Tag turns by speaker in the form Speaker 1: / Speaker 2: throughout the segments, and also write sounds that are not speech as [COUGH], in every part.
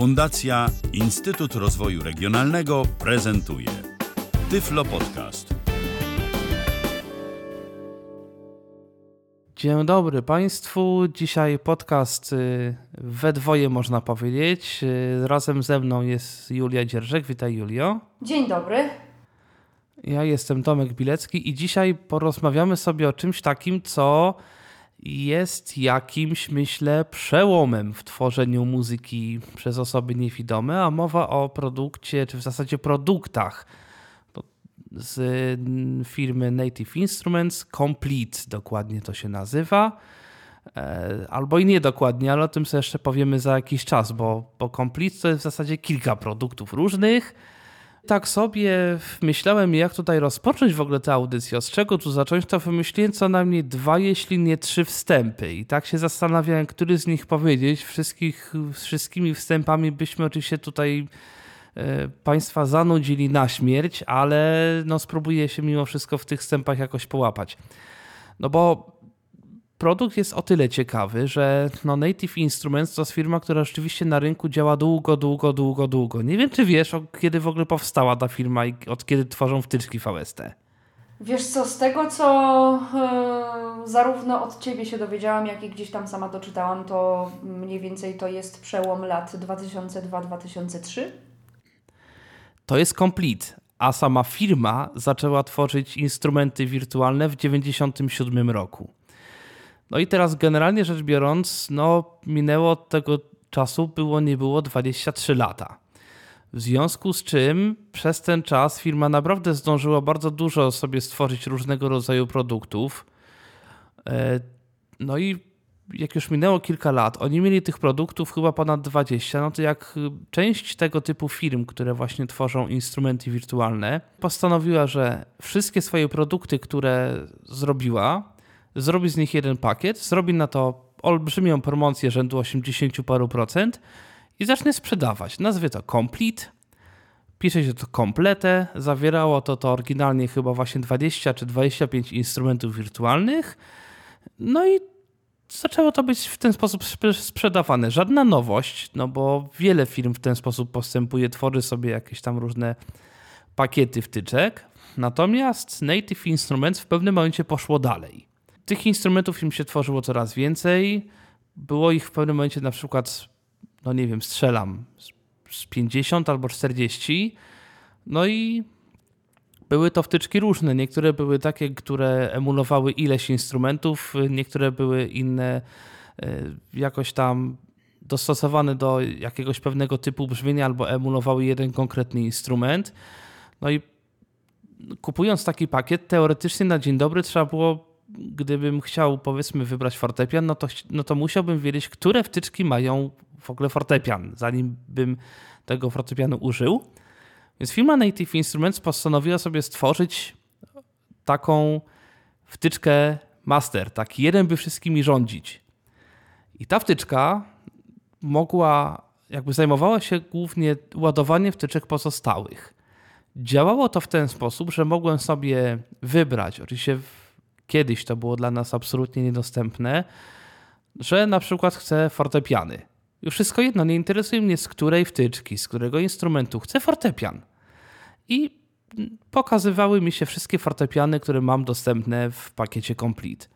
Speaker 1: Fundacja Instytut Rozwoju Regionalnego prezentuje Tyflo Podcast.
Speaker 2: Dzień dobry Państwu. Dzisiaj podcast y, we dwoje można powiedzieć. Y, Razem ze mną jest Julia Dzierżek. Witaj Julio.
Speaker 3: Dzień dobry.
Speaker 2: Ja jestem Tomek Bilecki i dzisiaj porozmawiamy sobie o czymś takim, co jest jakimś, myślę, przełomem w tworzeniu muzyki przez osoby niewidome, a mowa o produkcie, czy w zasadzie produktach z firmy Native Instruments, Complete dokładnie to się nazywa. E, Albo i nie dokładnie, ale o tym sobie jeszcze powiemy za jakiś czas, bo, bo Complete to jest w zasadzie kilka produktów różnych. Tak sobie myślałem, jak tutaj rozpocząć w ogóle tę audycję, od czego tu zacząć, to wymyśliłem co najmniej dwa, jeśli nie trzy wstępy. I tak się zastanawiałem, który z nich powiedzieć. Wszystkich, z wszystkimi wstępami byśmy oczywiście tutaj e, Państwa zanudzili na śmierć, ale no spróbuję się mimo wszystko w tych wstępach jakoś połapać. No bo produkt jest o tyle ciekawy, że no Native Instruments to jest firma, która rzeczywiście na rynku działa długo, długo, długo, długo. Nie wiem, czy wiesz, kiedy w ogóle powstała ta firma i od kiedy tworzą wtyczki VST.
Speaker 3: Wiesz co, z tego co e, zarówno od Ciebie się dowiedziałam, jak i gdzieś tam sama doczytałam, to mniej więcej to jest przełom lat 2002-2003.
Speaker 2: To jest Complete, a sama firma zaczęła tworzyć instrumenty wirtualne w 1997 roku. No i teraz generalnie rzecz biorąc, no minęło od tego czasu, było nie było 23 lata. W związku z czym przez ten czas firma naprawdę zdążyła bardzo dużo sobie stworzyć różnego rodzaju produktów. E, No i jak już minęło kilka lat, oni mieli tych produktów chyba ponad 20, no to jak część tego typu firm, które właśnie tworzą instrumenty wirtualne, postanowiła, że wszystkie swoje produkty, które zrobiła, zrobi z nich jeden pakiet, zrobi na to olbrzymią promocję rzędu 80 paru procent i zacznie sprzedawać. Nazwie to Complete. Pisze się to komplete. Zawierało to to oryginalnie chyba właśnie 20 czy 25 instrumentów wirtualnych. No i zaczęło to być w ten sposób sprze- sprzedawane. Żadna nowość, no bo wiele firm w ten sposób postępuje, tworzy sobie jakieś tam różne pakiety wtyczek. Natomiast Native Instruments w pewnym momencie poszło dalej. Tych instrumentów im się tworzyło coraz więcej. Było ich w pewnym momencie na przykład, no nie wiem, strzelam, z- z 50 albo 40. No i były to wtyczki różne. Niektóre były takie, które emulowały ileś instrumentów, niektóre były inne, e, jakoś tam dostosowane do jakiegoś pewnego typu brzmienia albo emulowały jeden konkretny instrument. No i kupując taki pakiet, teoretycznie na dzień dobry trzeba było, gdybym chciał powiedzmy wybrać fortepian, no to, no to musiałbym wiedzieć, które wtyczki mają w ogóle fortepian, zanim bym tego fortepianu użył. Więc firma Native Instruments postanowiła sobie stworzyć taką wtyczkę master, taki jeden by wszystkimi rządzić. I ta wtyczka mogła, jakby zajmowała się głównie ładowaniem wtyczek pozostałych. Działało to w ten sposób, że mogłem sobie wybrać, oczywiście kiedyś to było dla nas absolutnie niedostępne, że na przykład chcę fortepiany. Już wszystko jedno, nie interesuje mnie z której wtyczki, z którego instrumentu, chcę fortepian. I pokazywały mi się wszystkie fortepiany, które mam dostępne w pakiecie Complete.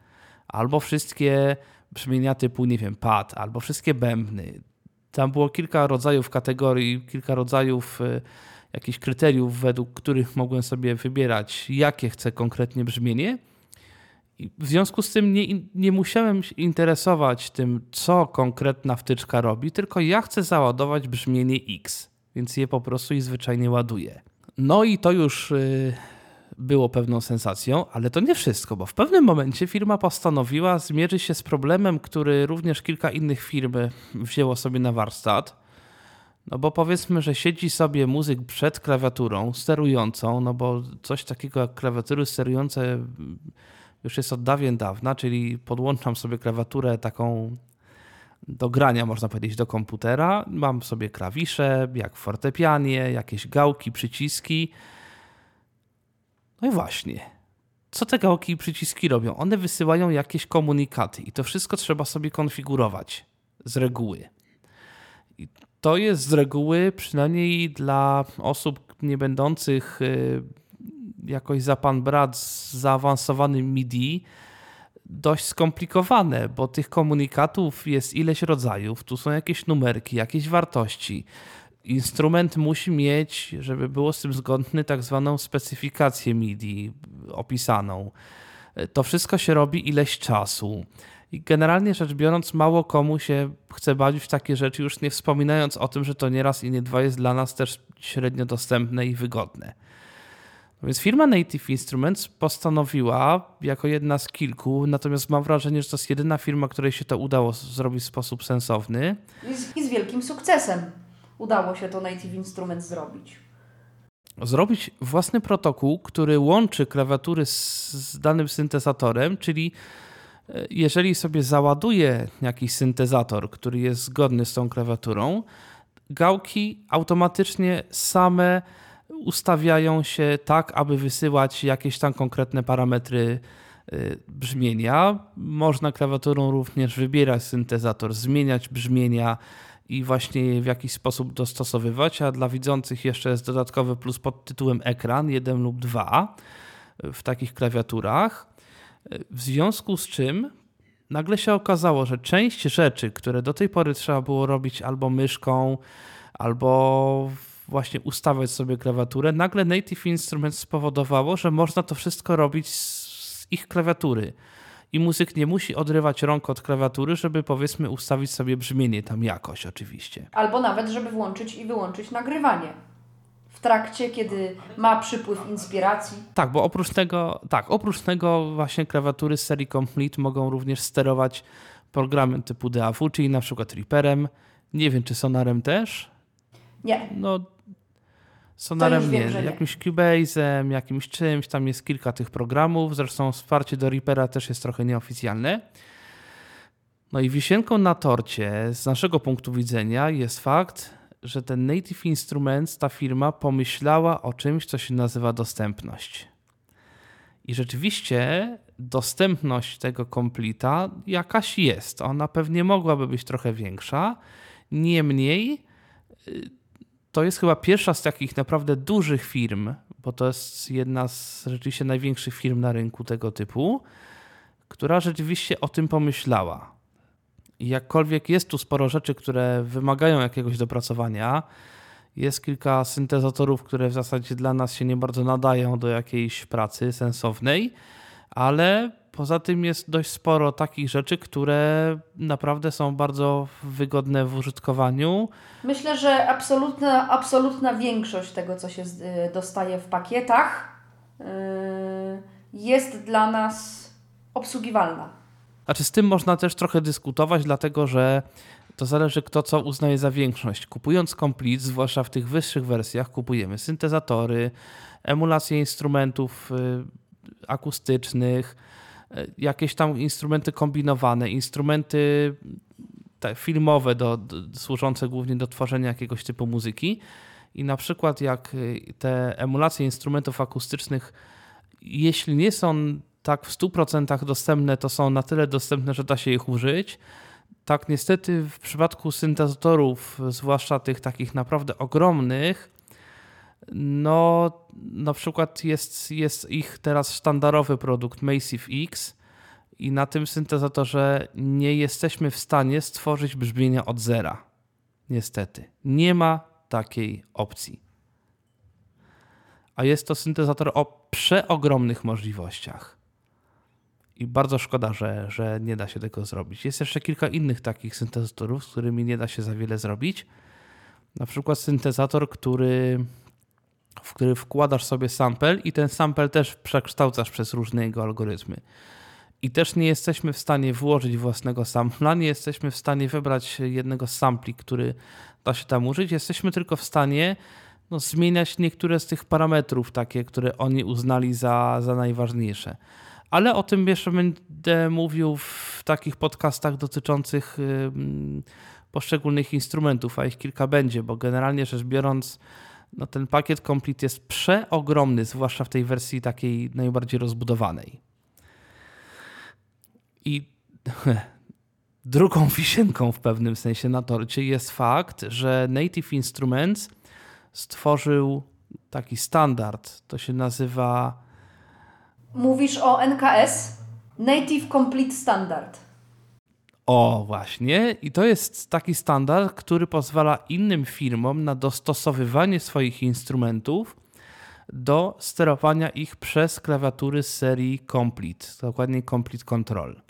Speaker 2: Albo wszystkie brzmienia typu, nie wiem, pad, albo wszystkie bębny. Tam było kilka rodzajów kategorii, kilka rodzajów y, jakichś kryteriów, według których mogłem sobie wybierać, jakie chcę konkretnie brzmienie. W związku z tym nie, nie musiałem się interesować tym, co konkretna wtyczka robi, tylko ja chcę załadować brzmienie X, więc je po prostu i zwyczajnie ładuję. No i to już y, było pewną sensacją, ale to nie wszystko, bo w pewnym momencie firma postanowiła zmierzyć się z problemem, który również kilka innych firm wzięło sobie na warsztat. No bo powiedzmy, że siedzi sobie muzyk przed klawiaturą sterującą, no bo coś takiego jak klawiatury sterujące już jest od dawien dawna, czyli podłączam sobie klawiaturę taką do grania, można powiedzieć, do komputera. Mam sobie klawisze, jak fortepianie, jakieś gałki, przyciski. No i właśnie. Co te gałki i przyciski robią? One wysyłają jakieś komunikaty i to wszystko trzeba sobie konfigurować z reguły. I to jest z reguły, przynajmniej dla osób nie będących y, jakoś za pan brat z zaawansowanym MIDI, dość skomplikowane, bo tych komunikatów jest ileś rodzajów, tu są jakieś numerki, jakieś wartości. Instrument musi mieć, żeby było z tym zgodny, tak zwaną specyfikację MIDI opisaną. To wszystko się robi ileś czasu. I generalnie rzecz biorąc, mało komu się chce bawić w takie rzeczy, już nie wspominając o tym, że to nieraz i nie dwa jest dla nas też średnio dostępne i wygodne. Więc firma Native Instruments postanowiła, jako jedna z kilku, natomiast mam wrażenie, że to jest jedyna firma, której się to udało zrobić w sposób sensowny.
Speaker 3: I z, i z wielkim sukcesem udało się to Native Instruments zrobić.
Speaker 2: Zrobić własny protokół, który łączy klawiatury z, z danym syntezatorem, czyli e, jeżeli sobie załaduje jakiś syntezator, który jest zgodny z tą klawiaturą, gałki automatycznie same ustawiają się tak, aby wysyłać jakieś tam konkretne parametry y, brzmienia. Można klawiaturą również wybierać syntezator, zmieniać brzmienia i właśnie je w jakiś sposób dostosowywać, a dla widzących jeszcze jest dodatkowy plus pod tytułem ekran, jeden lub dwa w takich klawiaturach. W związku z czym nagle się okazało, że część rzeczy, które do tej pory trzeba było robić albo myszką, albo właśnie ustawiać sobie klawiaturę, nagle Native Instruments spowodowało, że można to wszystko robić z ich klawiatury. I muzyk nie musi odrywać rąk od klawiatury, żeby powiedzmy ustawić sobie brzmienie tam jakoś oczywiście.
Speaker 3: Albo nawet, żeby włączyć i wyłączyć nagrywanie. W trakcie, kiedy ma przypływ inspiracji.
Speaker 2: Tak, bo oprócz tego, tak, oprócz tego właśnie klawiatury z serii Complete mogą również sterować programem typu DAW, czyli na przykład Reaperem. Nie wiem, czy Sonarem też?
Speaker 3: Nie.
Speaker 2: No, Sonarem nie,
Speaker 3: wiem,
Speaker 2: jakimś Cubase'em, jakimś czymś, tam jest kilka tych programów, zresztą wsparcie do Reapera też jest trochę nieoficjalne. No i wisienką na torcie z naszego punktu widzenia jest fakt, że ten Native Instruments, ta firma pomyślała o czymś, co się nazywa dostępność. I rzeczywiście dostępność tego komplita jakaś jest. Ona pewnie mogłaby być trochę większa. Niemniej y, to jest chyba pierwsza z takich naprawdę dużych firm, bo to jest jedna z rzeczywiście największych firm na rynku tego typu, która rzeczywiście o tym pomyślała. I jakkolwiek jest tu sporo rzeczy, które wymagają jakiegoś dopracowania, jest kilka syntezatorów, które w zasadzie dla nas się nie bardzo nadają do jakiejś pracy sensownej, ale Poza tym jest dość sporo takich rzeczy, które naprawdę są bardzo wygodne w użytkowaniu.
Speaker 3: Myślę, że absolutna, absolutna większość tego, co się y, dostaje w pakietach, y, jest dla nas obsługiwalna.
Speaker 2: Znaczy z tym można też trochę dyskutować, dlatego że to zależy kto co uznaje za większość. Kupując Complete, zwłaszcza w tych wyższych wersjach, kupujemy syntezatory, emulacje instrumentów y, akustycznych, jakieś tam instrumenty kombinowane, instrumenty filmowe do, do, służące głównie do tworzenia jakiegoś typu muzyki. I na przykład jak y, te emulacje instrumentów akustycznych, jeśli nie są tak w 100% dostępne, to są na tyle dostępne, że da się ich użyć. Tak niestety w przypadku syntezatorów, zwłaszcza tych takich naprawdę ogromnych, no, na przykład jest, jest ich teraz sztandarowy produkt Massive X i na tym syntezatorze nie jesteśmy w stanie stworzyć brzmienia od zera. Niestety. Nie ma takiej opcji. A jest to syntezator o przeogromnych możliwościach. I bardzo szkoda, że, że nie da się tego zrobić. Jest jeszcze kilka innych takich syntezatorów, z którymi nie da się za wiele zrobić. Na przykład syntezator, który w który wkładasz sobie sample i ten sample też przekształcasz przez różne jego algorytmy. I też nie jesteśmy w stanie włożyć własnego sampla, nie jesteśmy w stanie wybrać jednego sampli, który da się tam użyć. Jesteśmy tylko w stanie no, zmieniać niektóre z tych parametrów, takie, które oni uznali za, za najważniejsze. Ale o tym jeszcze będę mówił w takich podcastach dotyczących poszczególnych instrumentów, a ich kilka będzie, bo generalnie rzecz biorąc, no ten pakiet Complete jest przeogromny, zwłaszcza w tej wersji takiej najbardziej rozbudowanej. I [LAUGHS] Drugą wisienką w pewnym sensie na torcie jest fakt, że Native Instruments stworzył taki standard. To się nazywa.
Speaker 3: Mówisz o NKS? Native Complete Standard.
Speaker 2: O, właśnie. I to jest taki standard, który pozwala innym firmom na dostosowywanie swoich instrumentów do sterowania ich przez klawiatury serii Complete, dokładnie Complete Control.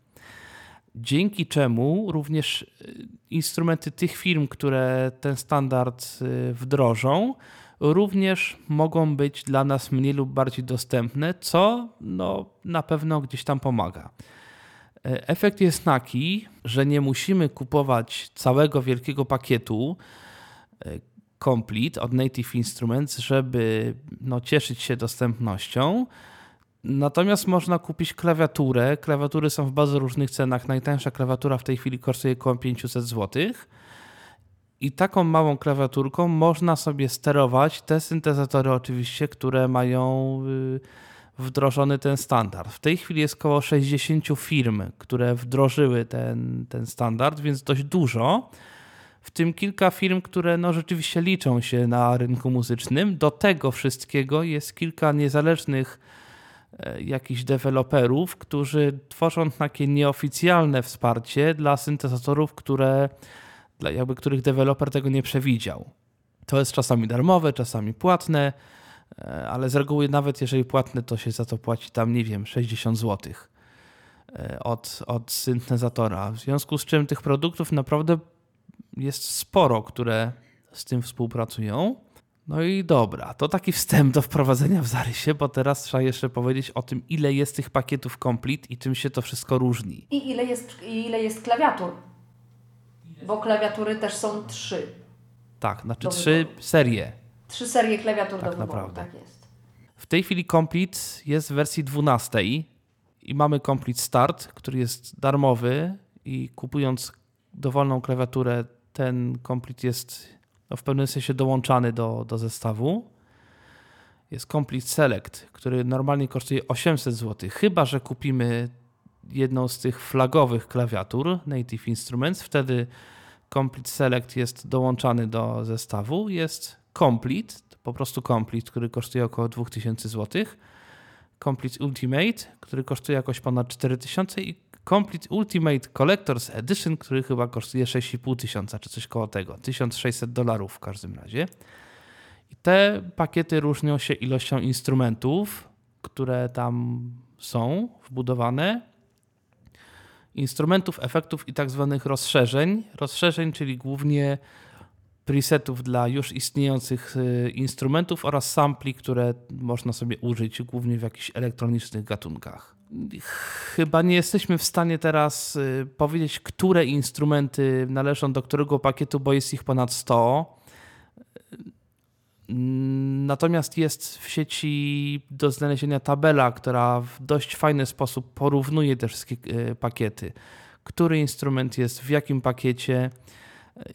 Speaker 2: Dzięki czemu również y, instrumenty tych firm, które ten standard y, wdrożą, również mogą być dla nas mniej lub bardziej dostępne, co no, na pewno gdzieś tam pomaga. E, efekt jest taki, że nie musimy kupować całego wielkiego pakietu e, Complete od Native Instruments, żeby no, cieszyć się dostępnością. Natomiast można kupić klawiaturę. Klawiatury są w bardzo różnych cenach. Najtańsza klawiatura w tej chwili kosztuje około 500 zł. I taką małą klawiaturką można sobie sterować te syntezatory, oczywiście, które mają y, wdrożony ten standard. W tej chwili jest około 60 firm, które wdrożyły ten, ten standard, więc dość dużo. W tym kilka firm, które no rzeczywiście liczą się na rynku muzycznym. Do tego wszystkiego jest kilka niezależnych e, jakichś deweloperów, którzy tworzą takie nieoficjalne wsparcie dla syntezatorów, które, dla jakby których deweloper tego nie przewidział. To jest czasami darmowe, czasami płatne. E, ale z reguły nawet jeżeli płatne, to się za to płaci tam, nie wiem, 60 zł e, od, od syntezatora. W związku z czym tych produktów naprawdę jest sporo, które z tym współpracują. No i dobra, to taki wstęp do wprowadzenia w zarysie, bo teraz trzeba jeszcze powiedzieć o tym, ile jest tych pakietów Complete i czym się to wszystko różni.
Speaker 3: I ile jest, i ile jest klawiatur. Bo klawiatury też są trzy.
Speaker 2: Tak, znaczy trzy serie
Speaker 3: Trzy serie klawiatur tak do wyboru, naprawdę. tak jest.
Speaker 2: W tej chwili Complete jest w wersji 12 i mamy Complete Start, który jest darmowy i kupując dowolną klawiaturę, ten Complete jest no, w pewnym sensie dołączany do, do zestawu. Jest Complete Select, który normalnie kosztuje 800 zł, chyba że kupimy jedną z tych flagowych klawiatur Native Instruments, wtedy Complete Select jest dołączany do zestawu. Jest Complete, po prostu Complete, który kosztuje około 2000 zł, Complete Ultimate, który kosztuje jakoś ponad 4000 i Complete Ultimate Collector's Edition, który chyba kosztuje 6500 czy coś koło tego, 1600 dolarów w każdym razie. I te pakiety różnią się ilością instrumentów, które tam są wbudowane, instrumentów, efektów i tak zwanych rozszerzeń. Rozszerzeń, czyli głównie presetów dla już istniejących y, instrumentów oraz sampli, które można sobie użyć głównie w jakichś elektronicznych gatunkach. Chyba nie jesteśmy w stanie teraz y, powiedzieć, które instrumenty należą do którego pakietu, bo jest ich ponad 100. Natomiast jest w sieci do znalezienia tabela, która w dość fajny sposób porównuje te wszystkie y, pakiety. Który instrument jest w jakim pakiecie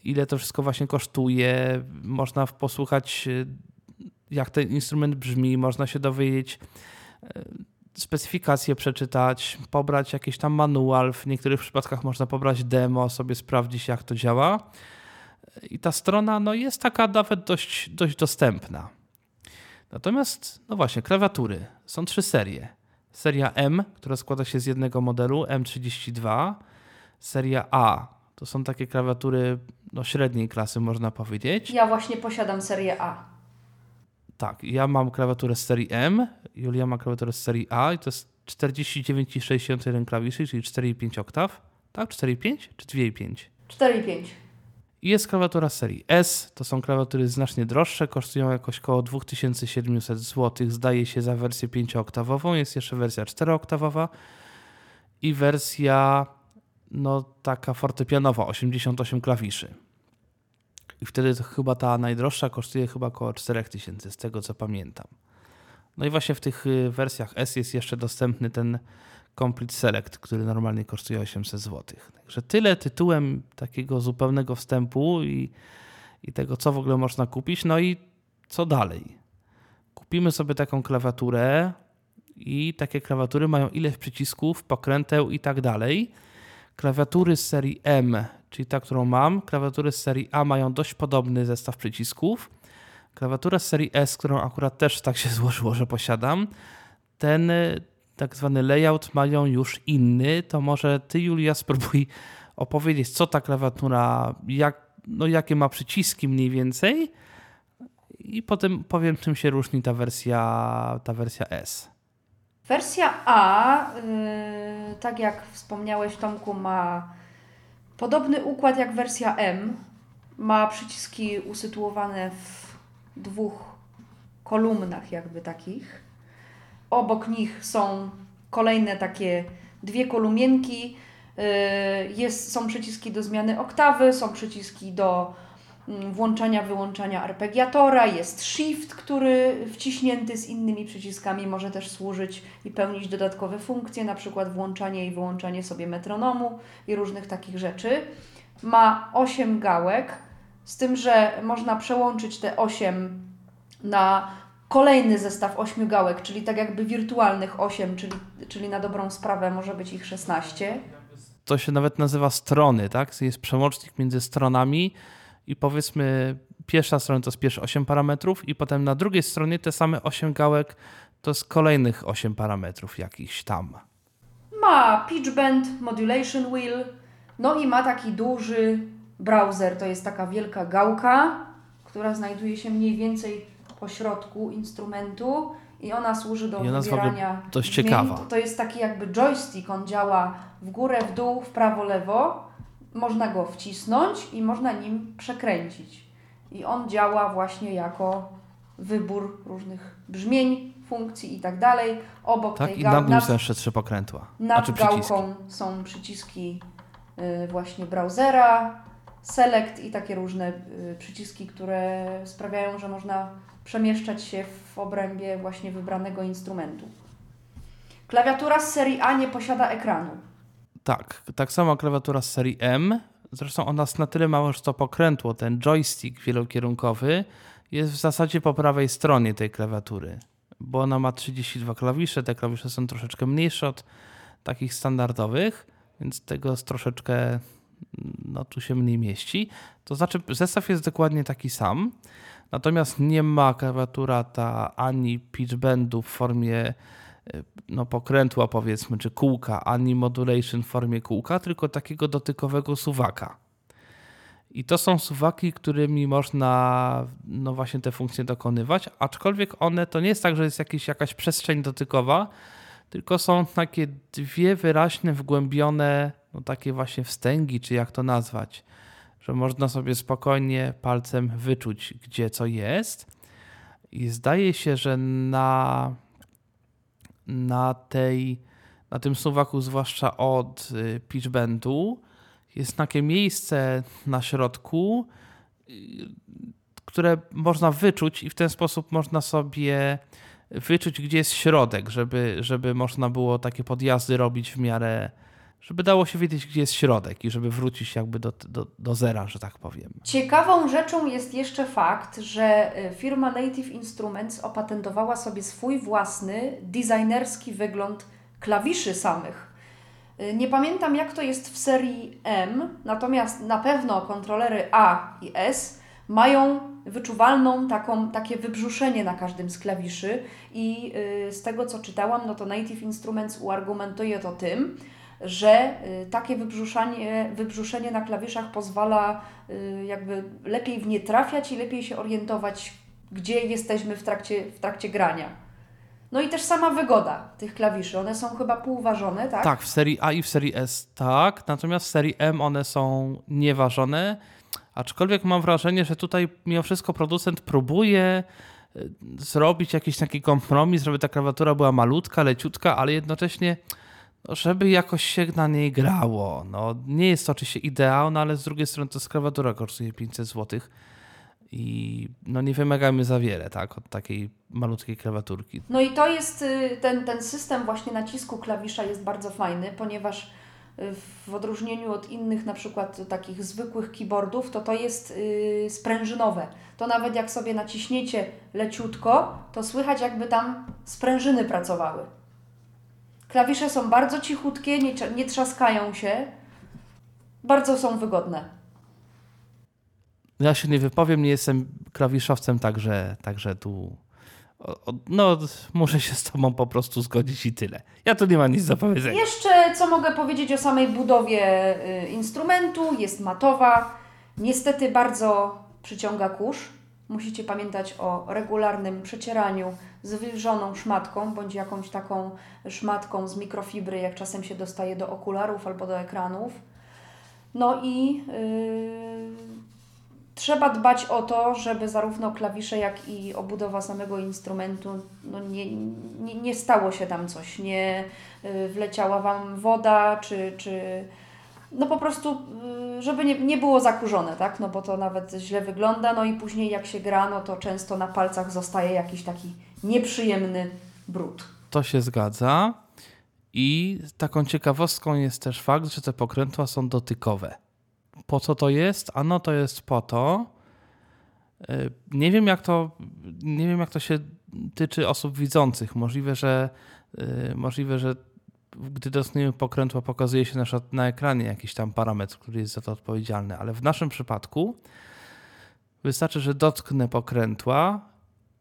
Speaker 2: ile to wszystko właśnie kosztuje. Można posłuchać, e, jak ten instrument brzmi, można się dowiedzieć, e, specyfikację przeczytać, pobrać jakiś tam manual. W niektórych przypadkach można pobrać demo, sobie sprawdzić, jak to działa. I ta strona no, jest taka nawet dość, dość dostępna. Natomiast, no właśnie, klawiatury. Są trzy serie. Seria M, która składa się z jednego modelu, M32. Seria A, to są takie klawiatury no, średniej klasy, można powiedzieć.
Speaker 3: Ja właśnie posiadam serię A.
Speaker 2: Tak, ja mam klawiaturę z serii M, Julia ma klawiaturę z serii A i to jest 49,61 klawiszy, czyli 4,5 oktaw. Tak? 4,5 czy 2,5?
Speaker 3: 4,5.
Speaker 2: I jest klawiatura serii S, to są klawiatury znacznie droższe, kosztują jakoś około 2700 zł, zdaje się za wersję 5-oktawową. Jest jeszcze wersja 4-oktawowa i wersja no taka fortepianowa, 88 klawiszy. I wtedy chyba ta najdroższa kosztuje chyba około 4000, z tego co pamiętam. No i właśnie w tych y, wersjach S jest jeszcze dostępny ten Complete Select, który normalnie kosztuje 800 zł. Także tyle tytułem takiego zupełnego wstępu i, i tego, co w ogóle można kupić. No i co dalej? Kupimy sobie taką klawiaturę i takie klawiatury mają ileś przycisków, pokręteł i tak dalej klawiatury z serii M, czyli ta, którą mam, klawiatury z serii A mają dość podobny zestaw przycisków. Klawiatura z serii S, którą akurat też tak się [LAUGHS] złożyło, że posiadam, ten y, tak zwany layout mają już inny. To może ty, Julia, spróbuj opowiedzieć, co ta klawiatura, jak, no jakie ma przyciski mniej więcej i potem powiem, czym się różni ta wersja, ta wersja S.
Speaker 3: Wersja A, yy, tak jak wspomniałeś Tomku, ma podobny układ jak wersja M. Ma przyciski usytuowane w dwóch kolumnach jakby takich. Obok nich są kolejne takie dwie kolumienki. Yy, jest, są przyciski do zmiany oktawy, są przyciski do włączania, wyłączania arpeggiatora, jest shift, który wciśnięty z innymi przyciskami może też służyć i pełnić dodatkowe funkcje, na przykład włączanie i wyłączanie sobie metronomu i różnych takich rzeczy. Ma 8 gałek, z tym, że można przełączyć te 8 na kolejny zestaw 8 gałek, czyli tak jakby wirtualnych 8, czyli, czyli na dobrą sprawę może być ich 16.
Speaker 2: To się nawet nazywa strony, tak? Jest przełącznik między stronami i powiedzmy pierwsza strona to jest pierwsze 8 parametrów i potem na drugiej stronie te same 8 gałek to jest kolejnych 8 parametrów jakichś tam.
Speaker 3: Ma pitch bend, modulation wheel, no i ma taki duży browser, to jest taka wielka gałka, która znajduje się mniej więcej po środku instrumentu i ona służy do
Speaker 2: I ona
Speaker 3: wybierania
Speaker 2: dość ciekawa.
Speaker 3: To, to jest taki jakby joystick, on działa w górę, w dół, w prawo, lewo. Można go wcisnąć i można nim przekręcić. I on działa właśnie jako wybór różnych brzmień, funkcji i tak dalej. Obok
Speaker 2: Tak?
Speaker 3: tej
Speaker 2: I nad nim są jeszcze trzy pokrętła.
Speaker 3: nad
Speaker 2: znaczy przyciski.
Speaker 3: gałką są przyciski y, właśnie browsera, select i takie różne y, przyciski, które sprawiają, że można przemieszczać się w obrębie właśnie wybranego instrumentu. Klawiatura z serii A nie posiada ekranu.
Speaker 2: Tak, tak samo klawiatura z serii M. Zresztą ona jest na tyle mała, że to pokrętło, ten joystick wielokierunkowy jest w zasadzie po prawej stronie tej klawiatury, bo ona ma 32 klawisze, te klawisze są troszeczkę mniejsze od takich standardowych, więc tego jest troszeczkę, no tu się mniej mieści. To znaczy zestaw jest dokładnie taki sam, natomiast nie ma klawiatura ta ani pitch bendu w formie no, pokrętła powiedzmy, czy kółka, ani modulation w formie kółka, tylko takiego dotykowego suwaka. I to są suwaki, którymi można no właśnie te funkcje dokonywać, aczkolwiek one to nie jest tak, że jest jakiś, jakaś przestrzeń dotykowa, tylko są takie dwie wyraźne, wgłębione, no takie właśnie wstęgi, czy jak to nazwać, że można sobie spokojnie palcem wyczuć, gdzie co jest. I zdaje się, że na, na, tej, na tym suwaku, zwłaszcza od y, pitchbendu, jest takie miejsce na środku, y, które można wyczuć i w ten sposób można sobie wyczuć, gdzie jest środek, żeby, żeby można było takie podjazdy robić w miarę, żeby dało się wiedzieć, gdzie jest środek i żeby wrócić jakby do, do, do zera, że tak powiem.
Speaker 3: Ciekawą rzeczą jest jeszcze fakt, że y, firma Native Instruments opatentowała sobie swój własny designerski wygląd klawiszy samych. Y, Nie pamiętam jak to jest w serii M, natomiast na pewno kontrolery A i S mają wyczuwalną taką, takie wybrzuszenie na każdym z klawiszy i y, z tego co czytałam, no to Native Instruments uargumentuje to tym, że y, takie wybrzuszanie, wybrzuszenie na klawiszach pozwala y, jakby lepiej w nie trafiać i lepiej się orientować, gdzie jesteśmy w trakcie, w trakcie grania. No i też sama wygoda tych klawiszy. One są chyba półważone, tak?
Speaker 2: Tak, w serii A i w serii S tak, natomiast w serii M one są nieważone, aczkolwiek mam wrażenie, że tutaj mimo wszystko producent próbuje y, zrobić jakiś taki kompromis, żeby ta klawiatura była malutka, leciutka, ale jednocześnie no, żeby jakoś się na niej grało. No, nie jest to oczywiście idealne, ale z drugiej strony to jest klawiatura kosztuje 500 zł i no nie wymagamy za wiele, tak, od takiej malutkiej klawiaturki.
Speaker 3: No i to jest y, ten, ten system właśnie nacisku klawisza jest bardzo fajny, ponieważ y, w odróżnieniu od innych na przykład takich zwykłych keyboardów, to to jest y, sprężynowe. To nawet jak sobie naciśniecie leciutko, to słychać jakby tam sprężyny pracowały. Klawisze są bardzo cichutkie, nie, nie trzaskają się. bardzo są wygodne.
Speaker 2: Ja się nie wypowiem, nie jestem klawiszowcem, także, także tu no, muszę się z Tobą po prostu zgodzić i tyle. Ja tu nie mam nic do powiedzenia.
Speaker 3: Jeszcze co mogę powiedzieć o samej budowie y, instrumentu? Jest matowa. Niestety bardzo przyciąga kurz. Musicie pamiętać o regularnym przecieraniu zwilżoną szmatką bądź jakąś taką szmatką z mikrofibry, jak czasem się dostaje do okularów albo do ekranów. No i yy, trzeba dbać o to, żeby zarówno klawisze, jak i obudowa samego instrumentu, no nie, nie, nie stało się tam coś, nie yy, wleciała Wam woda, czy, czy no po prostu, yy, żeby nie, nie było zakurzone, tak? No bo to nawet źle wygląda, no i później jak się gra, no to często na palcach zostaje jakiś taki nieprzyjemny brud.
Speaker 2: To się zgadza. I taką ciekawostką jest też fakt, że te pokrętła są dotykowe. Po co to jest? Ano to jest po to. Y, nie wiem, jak to, nie wiem, jak to się tyczy osób widzących. Możliwe, że, y, możliwe, że gdy dotkniemy pokrętła, pokazuje się na, na ekranie jakiś tam parametr, który jest za to odpowiedzialny, ale w naszym przypadku wystarczy, że dotknę pokrętła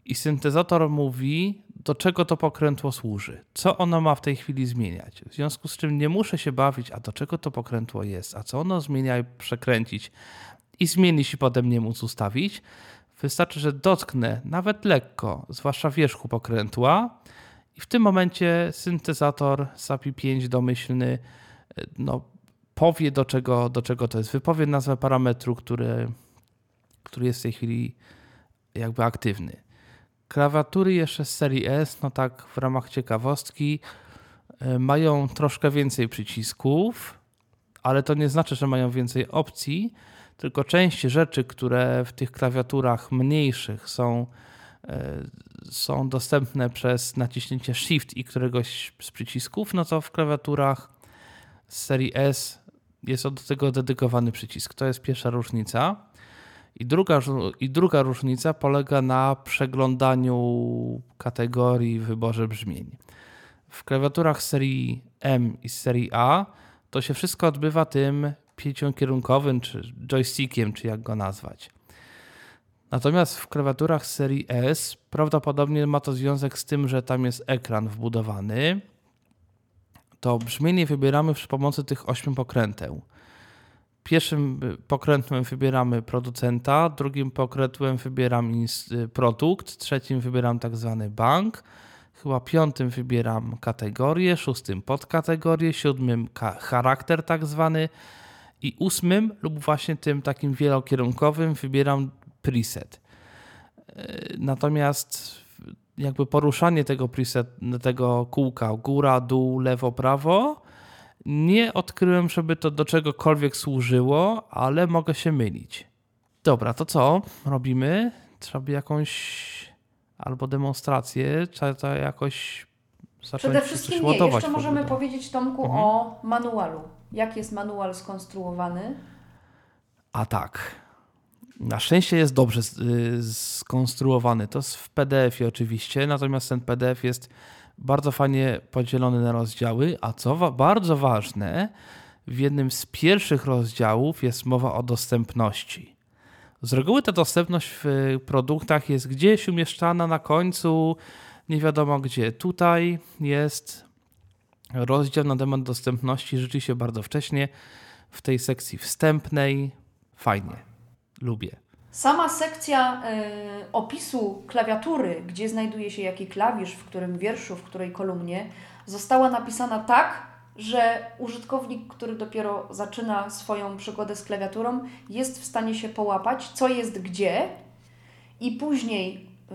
Speaker 2: i syntezator mówi, do czego to pokrętło służy, co ono ma w tej chwili zmieniać. W związku z czym nie muszę się bawić, a do czego to pokrętło jest, a co ono zmienia i przekręcić i zmienić i potem nie móc ustawić. Wystarczy, że dotknę nawet lekko, zwłaszcza wierzchu pokrętła, i w tym momencie syntezator SAPI 5 domyślny no, powie, do czego, do czego to jest. Wypowie nazwę parametru, który, który jest w tej chwili jakby aktywny. Klawiatury jeszcze z serii S, no tak w ramach ciekawostki, e, mają troszkę więcej przycisków, ale to nie znaczy, że mają więcej opcji, tylko część rzeczy, które w tych klawiaturach mniejszych są, e, są dostępne przez naciśnięcie Shift i któregoś z przycisków, no to w klawiaturach z serii S jest do tego dedykowany przycisk. To jest pierwsza różnica. I druga, I druga różnica polega na przeglądaniu kategorii wyborze brzmień. W klawiaturach serii M i serii A to się wszystko odbywa tym pięciokierunkowym, czy joystickiem, czy jak go nazwać. Natomiast w klawiaturach serii S prawdopodobnie ma to związek z tym, że tam jest ekran wbudowany. To brzmienie wybieramy przy pomocy tych ośmiu pokręteł. Pierwszym pokrętłem wybieramy producenta, drugim pokrętłem wybieram y, produkt, trzecim wybieram tak zwany bank, chyba piątym wybieram kategorię, szóstym podkategorię, siódmym charakter tak zwany i ósmym lub właśnie tym takim wielokierunkowym wybieram preset. Y, natomiast jakby poruszanie tego preset, tego kółka góra, dół, lewo, prawo nie odkryłem, żeby to do czegokolwiek służyło, ale mogę się mylić. Dobra, to co robimy? Trzeba by jakąś albo demonstrację, trzeba to jakoś zacząć
Speaker 3: Przede wszystkim nie. Jeszcze możemy powiedzieć Tomku mhm. o manualu. Jak jest manual skonstruowany?
Speaker 2: A tak. Na szczęście jest dobrze y, skonstruowany. To jest w PDF-ie oczywiście, natomiast ten PDF jest bardzo fajnie podzielony na rozdziały, a co wa bardzo ważne, w jednym z pierwszych rozdziałów jest mowa o dostępności. Z reguły ta dostępność w produktach jest gdzieś umieszczana na końcu, nie wiadomo gdzie. Tutaj jest rozdział na temat dostępności rzeczywiście bardzo wcześnie, w tej sekcji wstępnej. Fajnie, lubię.
Speaker 3: Sama sekcja y, opisu klawiatury, gdzie znajduje się jaki klawisz, w którym wierszu, w której kolumnie, została napisana tak, że użytkownik, który dopiero zaczyna swoją przygodę z klawiaturą, jest w stanie się połapać, co jest gdzie, i później y,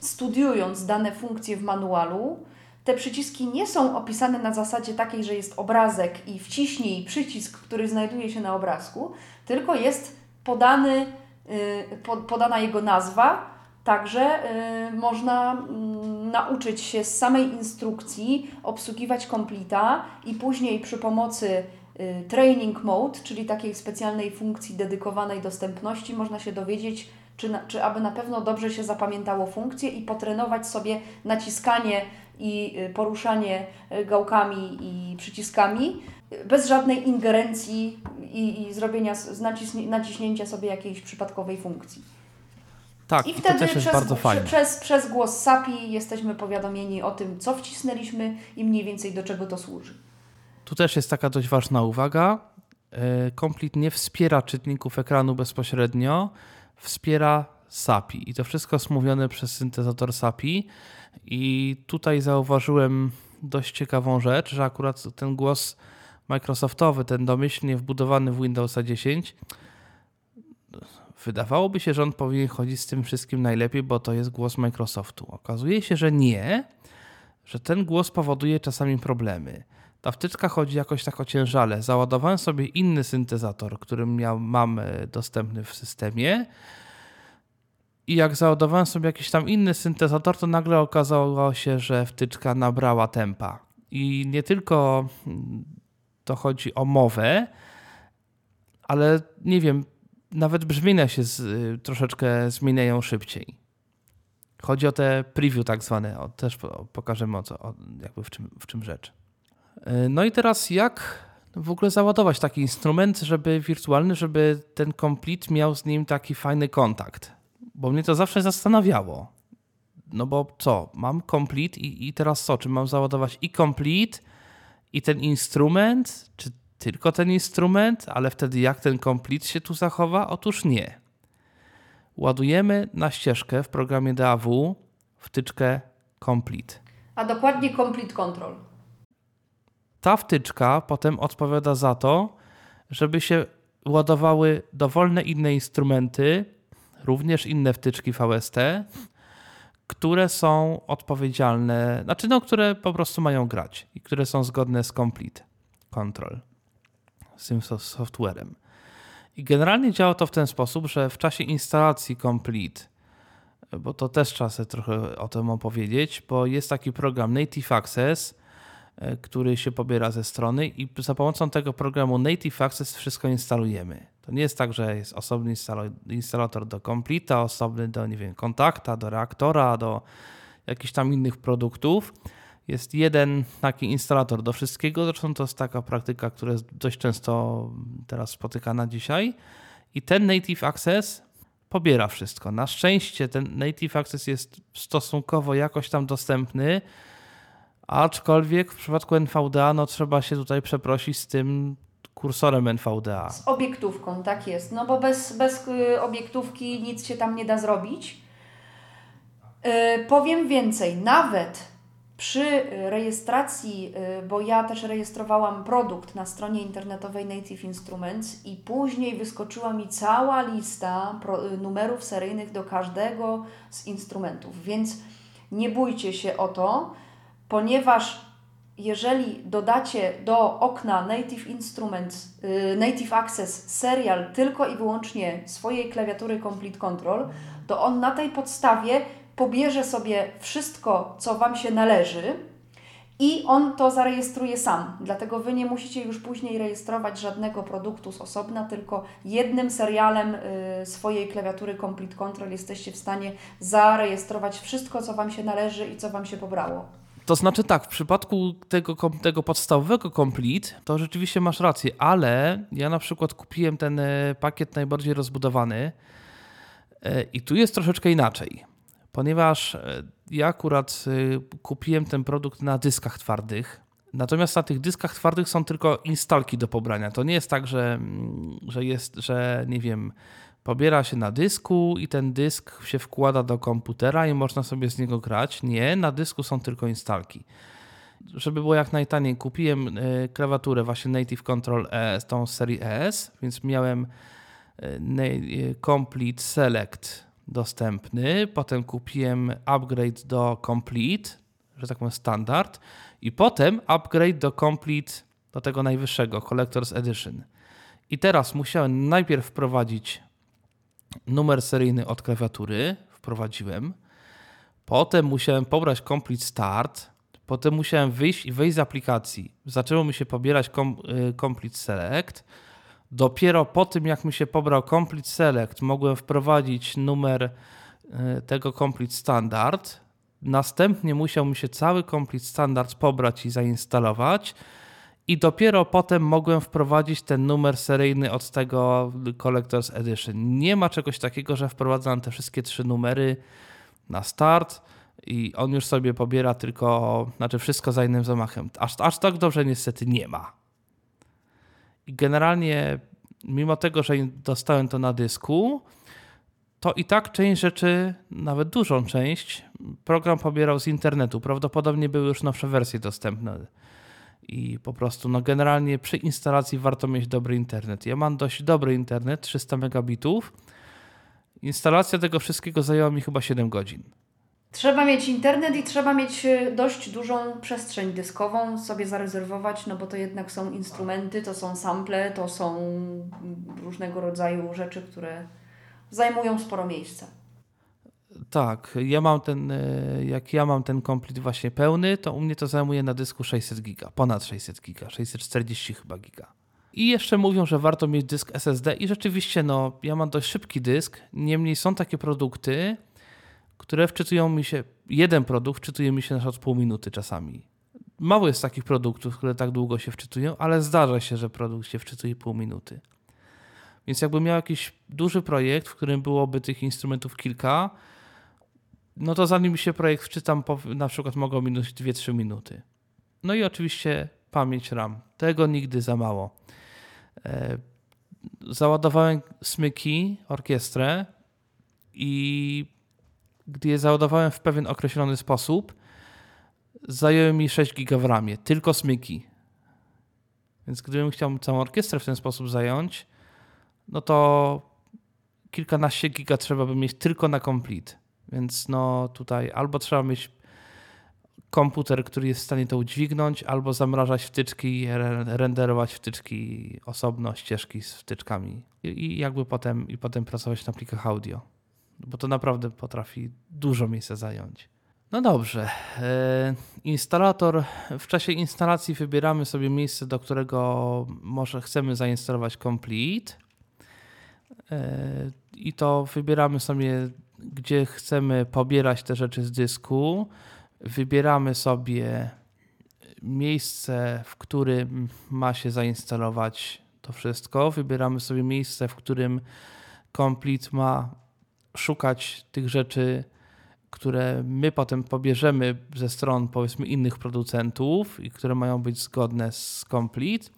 Speaker 3: studiując dane funkcje w manualu, te przyciski nie są opisane na zasadzie takiej, że jest obrazek i wciśnij przycisk, który znajduje się na obrazku, tylko jest podany, y, podana jego nazwa, Także y, można y, nauczyć się z samej instrukcji obsługiwać komplita i później przy pomocy y, training mode, czyli takiej specjalnej funkcji dedykowanej dostępności, można się dowiedzieć, czy, na, czy aby na pewno dobrze się zapamiętało funkcję i potrenować sobie naciskanie i poruszanie gałkami i przyciskami bez żadnej ingerencji i, i zrobienia, naciśnięcia sobie jakiejś przypadkowej funkcji.
Speaker 2: Tak,
Speaker 3: I wtedy przez,
Speaker 2: fajne.
Speaker 3: Przez, przez głos SAPI jesteśmy powiadomieni o tym, co wcisnęliśmy i mniej więcej do czego to służy.
Speaker 2: Tu też jest taka dość ważna uwaga. E, Complete nie wspiera czytników ekranu bezpośrednio, wspiera SAPI i to wszystko jest mówione przez syntezator SAPI. I tutaj zauważyłem dość ciekawą rzecz, że akurat ten głos Microsoftowy, ten domyślnie wbudowany w Windowsa 10, wydawałoby się, że on powinien chodzić z tym wszystkim najlepiej, bo to jest głos Microsoftu. Okazuje się, że nie, że ten głos powoduje czasami problemy. Ta wtyczka chodzi jakoś tak ociężale. Załadowałem sobie inny syntezator, który miał, mam e, dostępny w systemie. I jak załadowałem sobie jakiś tam inny syntezator, to nagle okazało się, że wtyczka nabrała tempa. I nie tylko mm, to chodzi o mowę, ale nie wiem, nawet brzmienia się z, y, troszeczkę zmieniają szybciej. Chodzi o te preview tak zwane, o, też pokażemy o co, o, jakby w czym, w czym rzecz. Y, no i teraz jak w ogóle załadować taki instrument, żeby wirtualny, żeby ten complete miał z nim taki fajny kontakt. Bo mnie to zawsze zastanawiało. No bo co, mam complete i, i teraz co, czy mam załadować i complete i ten instrument, czy tylko ten instrument, ale wtedy jak ten complete się tu zachowa? Otóż nie. Ładujemy na ścieżkę w programie DAW wtyczkę complete.
Speaker 3: A dokładnie complete control.
Speaker 2: Ta wtyczka potem odpowiada za to, żeby się ładowały dowolne inne instrumenty, również inne wtyczki VST, które są odpowiedzialne, znaczy no, które po prostu mają grać i które są zgodne z complete control z tym softwarem. I generalnie działa to w ten sposób, że w czasie instalacji Complete, bo to też trzeba sobie trochę o tym opowiedzieć, bo jest taki program Native Access, e, który się pobiera ze strony i za pomocą tego programu Native Access wszystko instalujemy. To nie jest tak, że jest osobny instalator do Complete, osobny do, nie wiem, kontakta, do reaktora, do jakichś tam innych produktów jest jeden taki instalator do wszystkiego. Zresztą to jest taka praktyka, która jest dość często teraz spotykana dzisiaj. I ten Native Access pobiera wszystko. Na szczęście ten Native Access jest stosunkowo jakoś tam dostępny, aczkolwiek w przypadku NVDA no, trzeba się tutaj przeprosić z tym kursorem NVDA.
Speaker 3: Z obiektówką, tak jest. No bo bez, bez y, obiektówki nic się tam nie da zrobić. Yy, powiem więcej, nawet przy rejestracji, y, bo ja też rejestrowałam produkt na stronie internetowej Native Instruments i później wyskoczyła mi cała lista y, numerów seryjnych do każdego z instrumentów, więc nie bójcie się o to, ponieważ jeżeli dodacie do okna Native Instruments, y, Native Access serial tylko i wyłącznie swojej klawiatury Complete Control, to on na tej podstawie pobierze sobie wszystko, co Wam się należy i on to zarejestruje sam. Dlatego Wy nie musicie już później rejestrować żadnego produktu z osobna, tylko jednym serialem y, swojej klawiatury Complete Control jesteście w stanie zarejestrować wszystko, co Wam się należy i co Wam się pobrało.
Speaker 2: To znaczy tak, w przypadku tego, tego podstawowego Complete, to rzeczywiście masz rację, ale ja na przykład kupiłem ten e, pakiet najbardziej rozbudowany e, i tu jest troszeczkę inaczej ponieważ e, ja akurat kupiłem ten produkt na dyskach twardych. Natomiast na tych dyskach twardych są tylko instalki do pobrania. To nie jest tak, że, mm, że jest, że nie wiem, pobiera się na dysku i ten dysk się wkłada do komputera i można sobie z niego grać. Nie, na dysku są tylko instalki. Żeby było jak najtaniej, kupiłem e, klawiaturę właśnie Native Control ES, tą z serii ES, więc miałem Complete Select dostępny. Potem kupiłem upgrade do Complete, że tak powiem standard. I potem upgrade do Complete, do tego najwyższego, Collector's Edition. I teraz musiałem najpierw wprowadzić numer seryjny od klawiatury. Wprowadziłem. Potem musiałem pobrać Complete Start. Potem musiałem wyjść i wejść z aplikacji. Zaczęło mi się pobierać y, Complete Select Dopiero po tym, jak mi się pobrał Complete Select, mogłem wprowadzić numer e, tego Complete Standard. Następnie musiał mi się cały Complete Standard pobrać i zainstalować. I dopiero potem mogłem wprowadzić ten numer seryjny od tego Collector's Edition. Nie ma czegoś takiego, że wprowadzam te wszystkie trzy numery na start i on już sobie pobiera tylko, znaczy wszystko za innym zamachem. Aż, aż tak dobrze niestety nie ma. I generalnie, mimo tego, że dostałem to na dysku, to i tak część rzeczy, nawet dużą część, program pobierał z internetu. Prawdopodobnie były już nowsze wersje dostępne. I po prostu, no generalnie przy instalacji warto mieć dobry internet. Ja mam dość dobry internet, 300 megabitów. Instalacja tego wszystkiego zajęła mi chyba 7 godzin.
Speaker 3: Trzeba mieć internet i trzeba mieć e, dość dużą przestrzeń dyskową sobie zarezerwować, no bo to jednak są instrumenty, to są sample, to są różnego rodzaju rzeczy, które zajmują sporo miejsca.
Speaker 2: Tak, ja mam ten, e, jak ja mam ten komplet właśnie pełny, to u mnie to zajmuje na dysku 600 giga, ponad 600 giga, 640 chyba giga. I jeszcze mówią, że warto mieć dysk SSD i rzeczywiście, no, ja mam dość szybki dysk, niemniej są takie produkty, które wczytują mi się, jeden produkt wczytuje mi się na pół minuty czasami. Mało jest takich produktów, które tak długo się wczytują, ale zdarza się, że produkt się wczytuje pół minuty. Więc jakbym miał jakiś duży projekt, w którym byłoby tych instrumentów kilka, no to zanim się projekt wczytam, na przykład mogą minąć 2-3 minuty. No i oczywiście pamięć RAM. Tego nigdy za mało. E, załadowałem smyki, orkiestrę i gdy je załadowałem w pewien określony sposób, zajęły mi 6 giga w ramie, tylko smyki. Więc gdybym chciał całą orkiestrę w ten sposób zająć, no to kilkanaście giga trzeba by mieć tylko na complete. Więc no tutaj albo trzeba mieć komputer, który jest w stanie to udźwignąć, albo zamrażać wtyczki i renderować wtyczki osobno, ścieżki z wtyczkami. I, i jakby potem, i potem pracować na plikach audio bo to naprawdę potrafi dużo miejsca zająć. No dobrze. E, instalator, w czasie instalacji wybieramy sobie miejsce, do którego może chcemy zainstalować Complete. E, I to wybieramy sobie, gdzie chcemy pobierać te rzeczy z dysku. Wybieramy sobie miejsce, w którym ma się zainstalować to wszystko. Wybieramy sobie miejsce, w którym Complete ma szukać tych rzeczy, które my potem pobierzemy ze stron powiedzmy innych producentów i które mają być zgodne z Complete.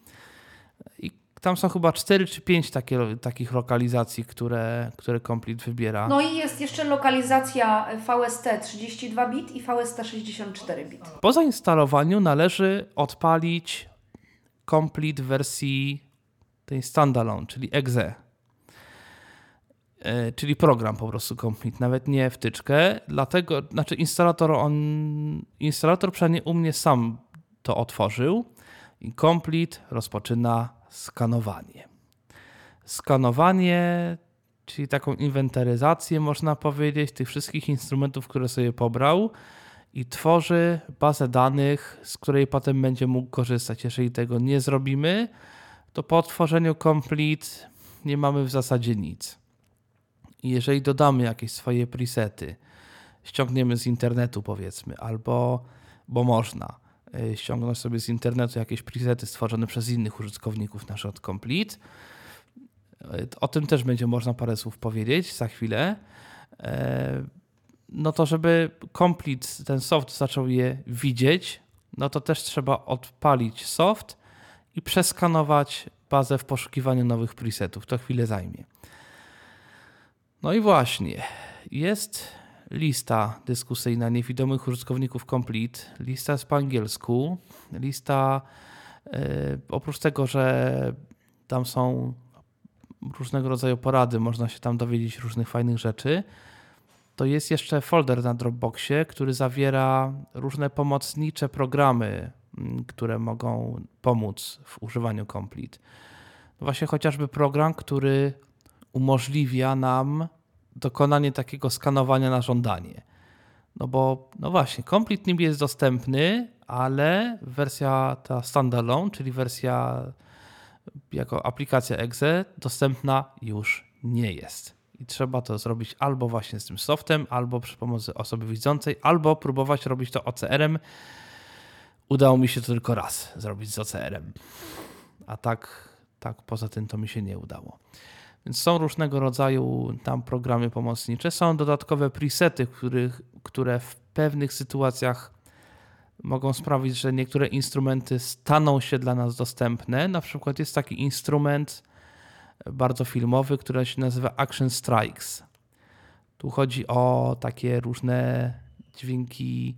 Speaker 2: I tam są chyba 4 czy 5 takie, takich lokalizacji, które, które Complete wybiera.
Speaker 3: No i jest jeszcze lokalizacja VST 32 bit i VST 64 bit.
Speaker 2: Po zainstalowaniu należy odpalić Complete wersji tej standalone, czyli exe. E, czyli program po prostu Complete, nawet nie wtyczkę. Dlatego, znaczy instalator, on, instalator przynajmniej u mnie sam to otworzył i Complete rozpoczyna skanowanie. Skanowanie, czyli taką inwentaryzację można powiedzieć tych wszystkich instrumentów, które sobie pobrał i tworzy bazę danych, z której potem będzie mógł korzystać. Jeżeli tego nie zrobimy, to po otworzeniu Complete nie mamy w zasadzie nic. I jeżeli dodamy jakieś swoje presety, ściągniemy z internetu powiedzmy, albo, bo można ściągnąć sobie z internetu jakieś presety stworzone przez innych użytkowników na przykład Complete, e, o tym też będzie można parę słów powiedzieć za chwilę. E, no to żeby Complete, ten soft zaczął je widzieć, no to też trzeba odpalić soft i przeskanować bazę w poszukiwaniu nowych presetów. To chwilę zajmie. No i właśnie, jest lista dyskusyjna niewidomych użytkowników Complete. Lista jest po angielsku. Lista, yy, oprócz tego, że tam są różnego rodzaju porady, można się tam dowiedzieć różnych fajnych rzeczy, to jest jeszcze folder na Dropboxie, który zawiera różne pomocnicze programy, mm, które mogą pomóc w używaniu Complete. Właśnie chociażby program, który umożliwia nam dokonanie takiego skanowania na żądanie. No bo, no właśnie, Complete NIB jest dostępny, ale wersja ta standalone, czyli wersja jako aplikacja exe, dostępna już nie jest. I trzeba to zrobić albo właśnie z tym softem, albo przy pomocy osoby widzącej, albo próbować robić to OCR-em, udało mi się to tylko raz zrobić z OCR-em. A tak, tak poza tym to mi się nie udało. Więc są różnego rodzaju tam programy pomocnicze. Są dodatkowe presety, których, które w pewnych sytuacjach mogą sprawić, że niektóre instrumenty staną się dla nas dostępne. Na przykład jest taki instrument bardzo filmowy, który się nazywa Action Strikes. Tu chodzi o takie różne dźwięki,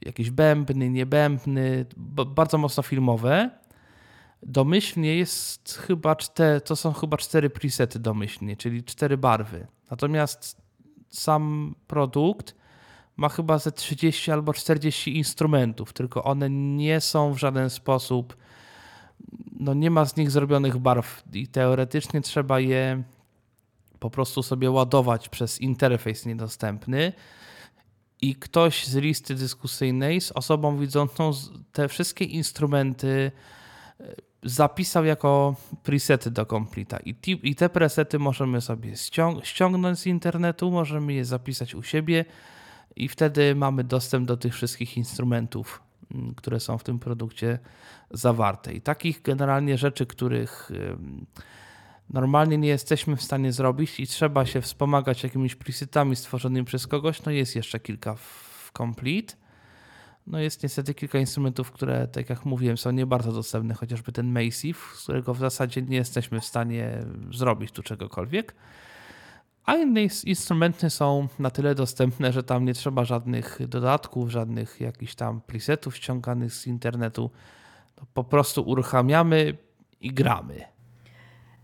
Speaker 2: jakieś bębny, niebębny, bardzo mocno filmowe. Domyślnie jest chyba cztery, to są chyba cztery presety domyślnie, czyli cztery barwy. Natomiast sam produkt ma chyba ze 30 albo 40 instrumentów, tylko one nie są w żaden sposób, no nie ma z nich zrobionych barw i teoretycznie trzeba je po prostu sobie ładować przez interfejs niedostępny i ktoś z listy dyskusyjnej z osobą widzącą te wszystkie instrumenty zapisał jako presety do Completa. I, I te presety możemy sobie ściąg ściągnąć z internetu, możemy je zapisać u siebie i wtedy mamy dostęp do tych wszystkich instrumentów, mm, które są w tym produkcie zawarte. I takich generalnie rzeczy, których normalnie nie jesteśmy w stanie zrobić i trzeba się wspomagać jakimiś presetami stworzonymi przez kogoś, no jest jeszcze kilka w Complete. No jest niestety kilka instrumentów, które, tak jak mówiłem, są nie bardzo dostępne, chociażby ten Massive, z którego w zasadzie nie jesteśmy w stanie zrobić tu czegokolwiek. A inne instrumenty są na tyle dostępne, że tam nie trzeba żadnych dodatków, żadnych jakichś tam presetów ściąganych z internetu. To po prostu uruchamiamy i gramy.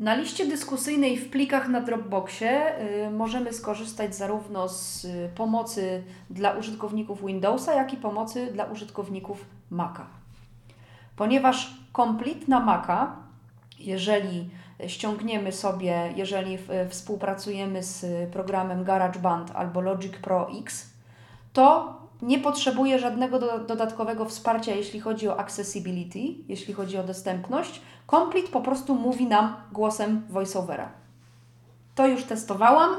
Speaker 3: Na liście dyskusyjnej w plikach na Dropboxie y, możemy skorzystać zarówno z y, pomocy dla użytkowników Windowsa, jak i pomocy dla użytkowników Maca. Ponieważ Complete na Maca, jeżeli ściągniemy sobie, jeżeli współpracujemy z programem GarageBand albo Logic Pro X, to nie potrzebuje żadnego do, dodatkowego wsparcia, jeśli chodzi o accessibility, jeśli chodzi o dostępność. Complete po prostu mówi nam głosem voiceovera. To już testowałam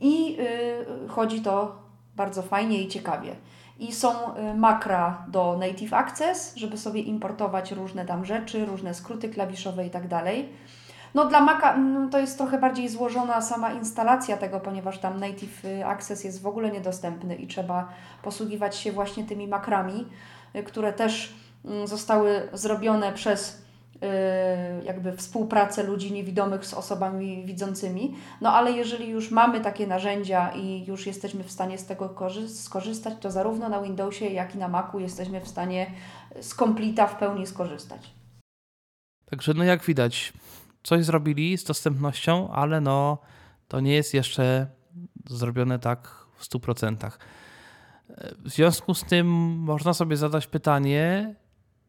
Speaker 3: i yy, chodzi to bardzo fajnie i ciekawie. I są y, makra do Native Access, żeby sobie importować różne tam rzeczy, różne skróty klawiszowe i tak dalej. No dla Maca no, to jest trochę bardziej złożona sama instalacja tego, ponieważ tam Native y, Access jest w ogóle niedostępny i trzeba posługiwać się właśnie tymi makrami, y, które też mm, zostały zrobione przez y, jakby współpracę ludzi niewidomych z osobami widzącymi. No ale jeżeli już mamy takie narzędzia i już jesteśmy w stanie z tego skorzystać, to zarówno na Windowsie, jak i na Macu jesteśmy w stanie z Completa w pełni skorzystać.
Speaker 2: Także no jak widać, coś zrobili z dostępnością, ale no to nie jest jeszcze zrobione tak w 100%. W związku z tym można sobie zadać pytanie,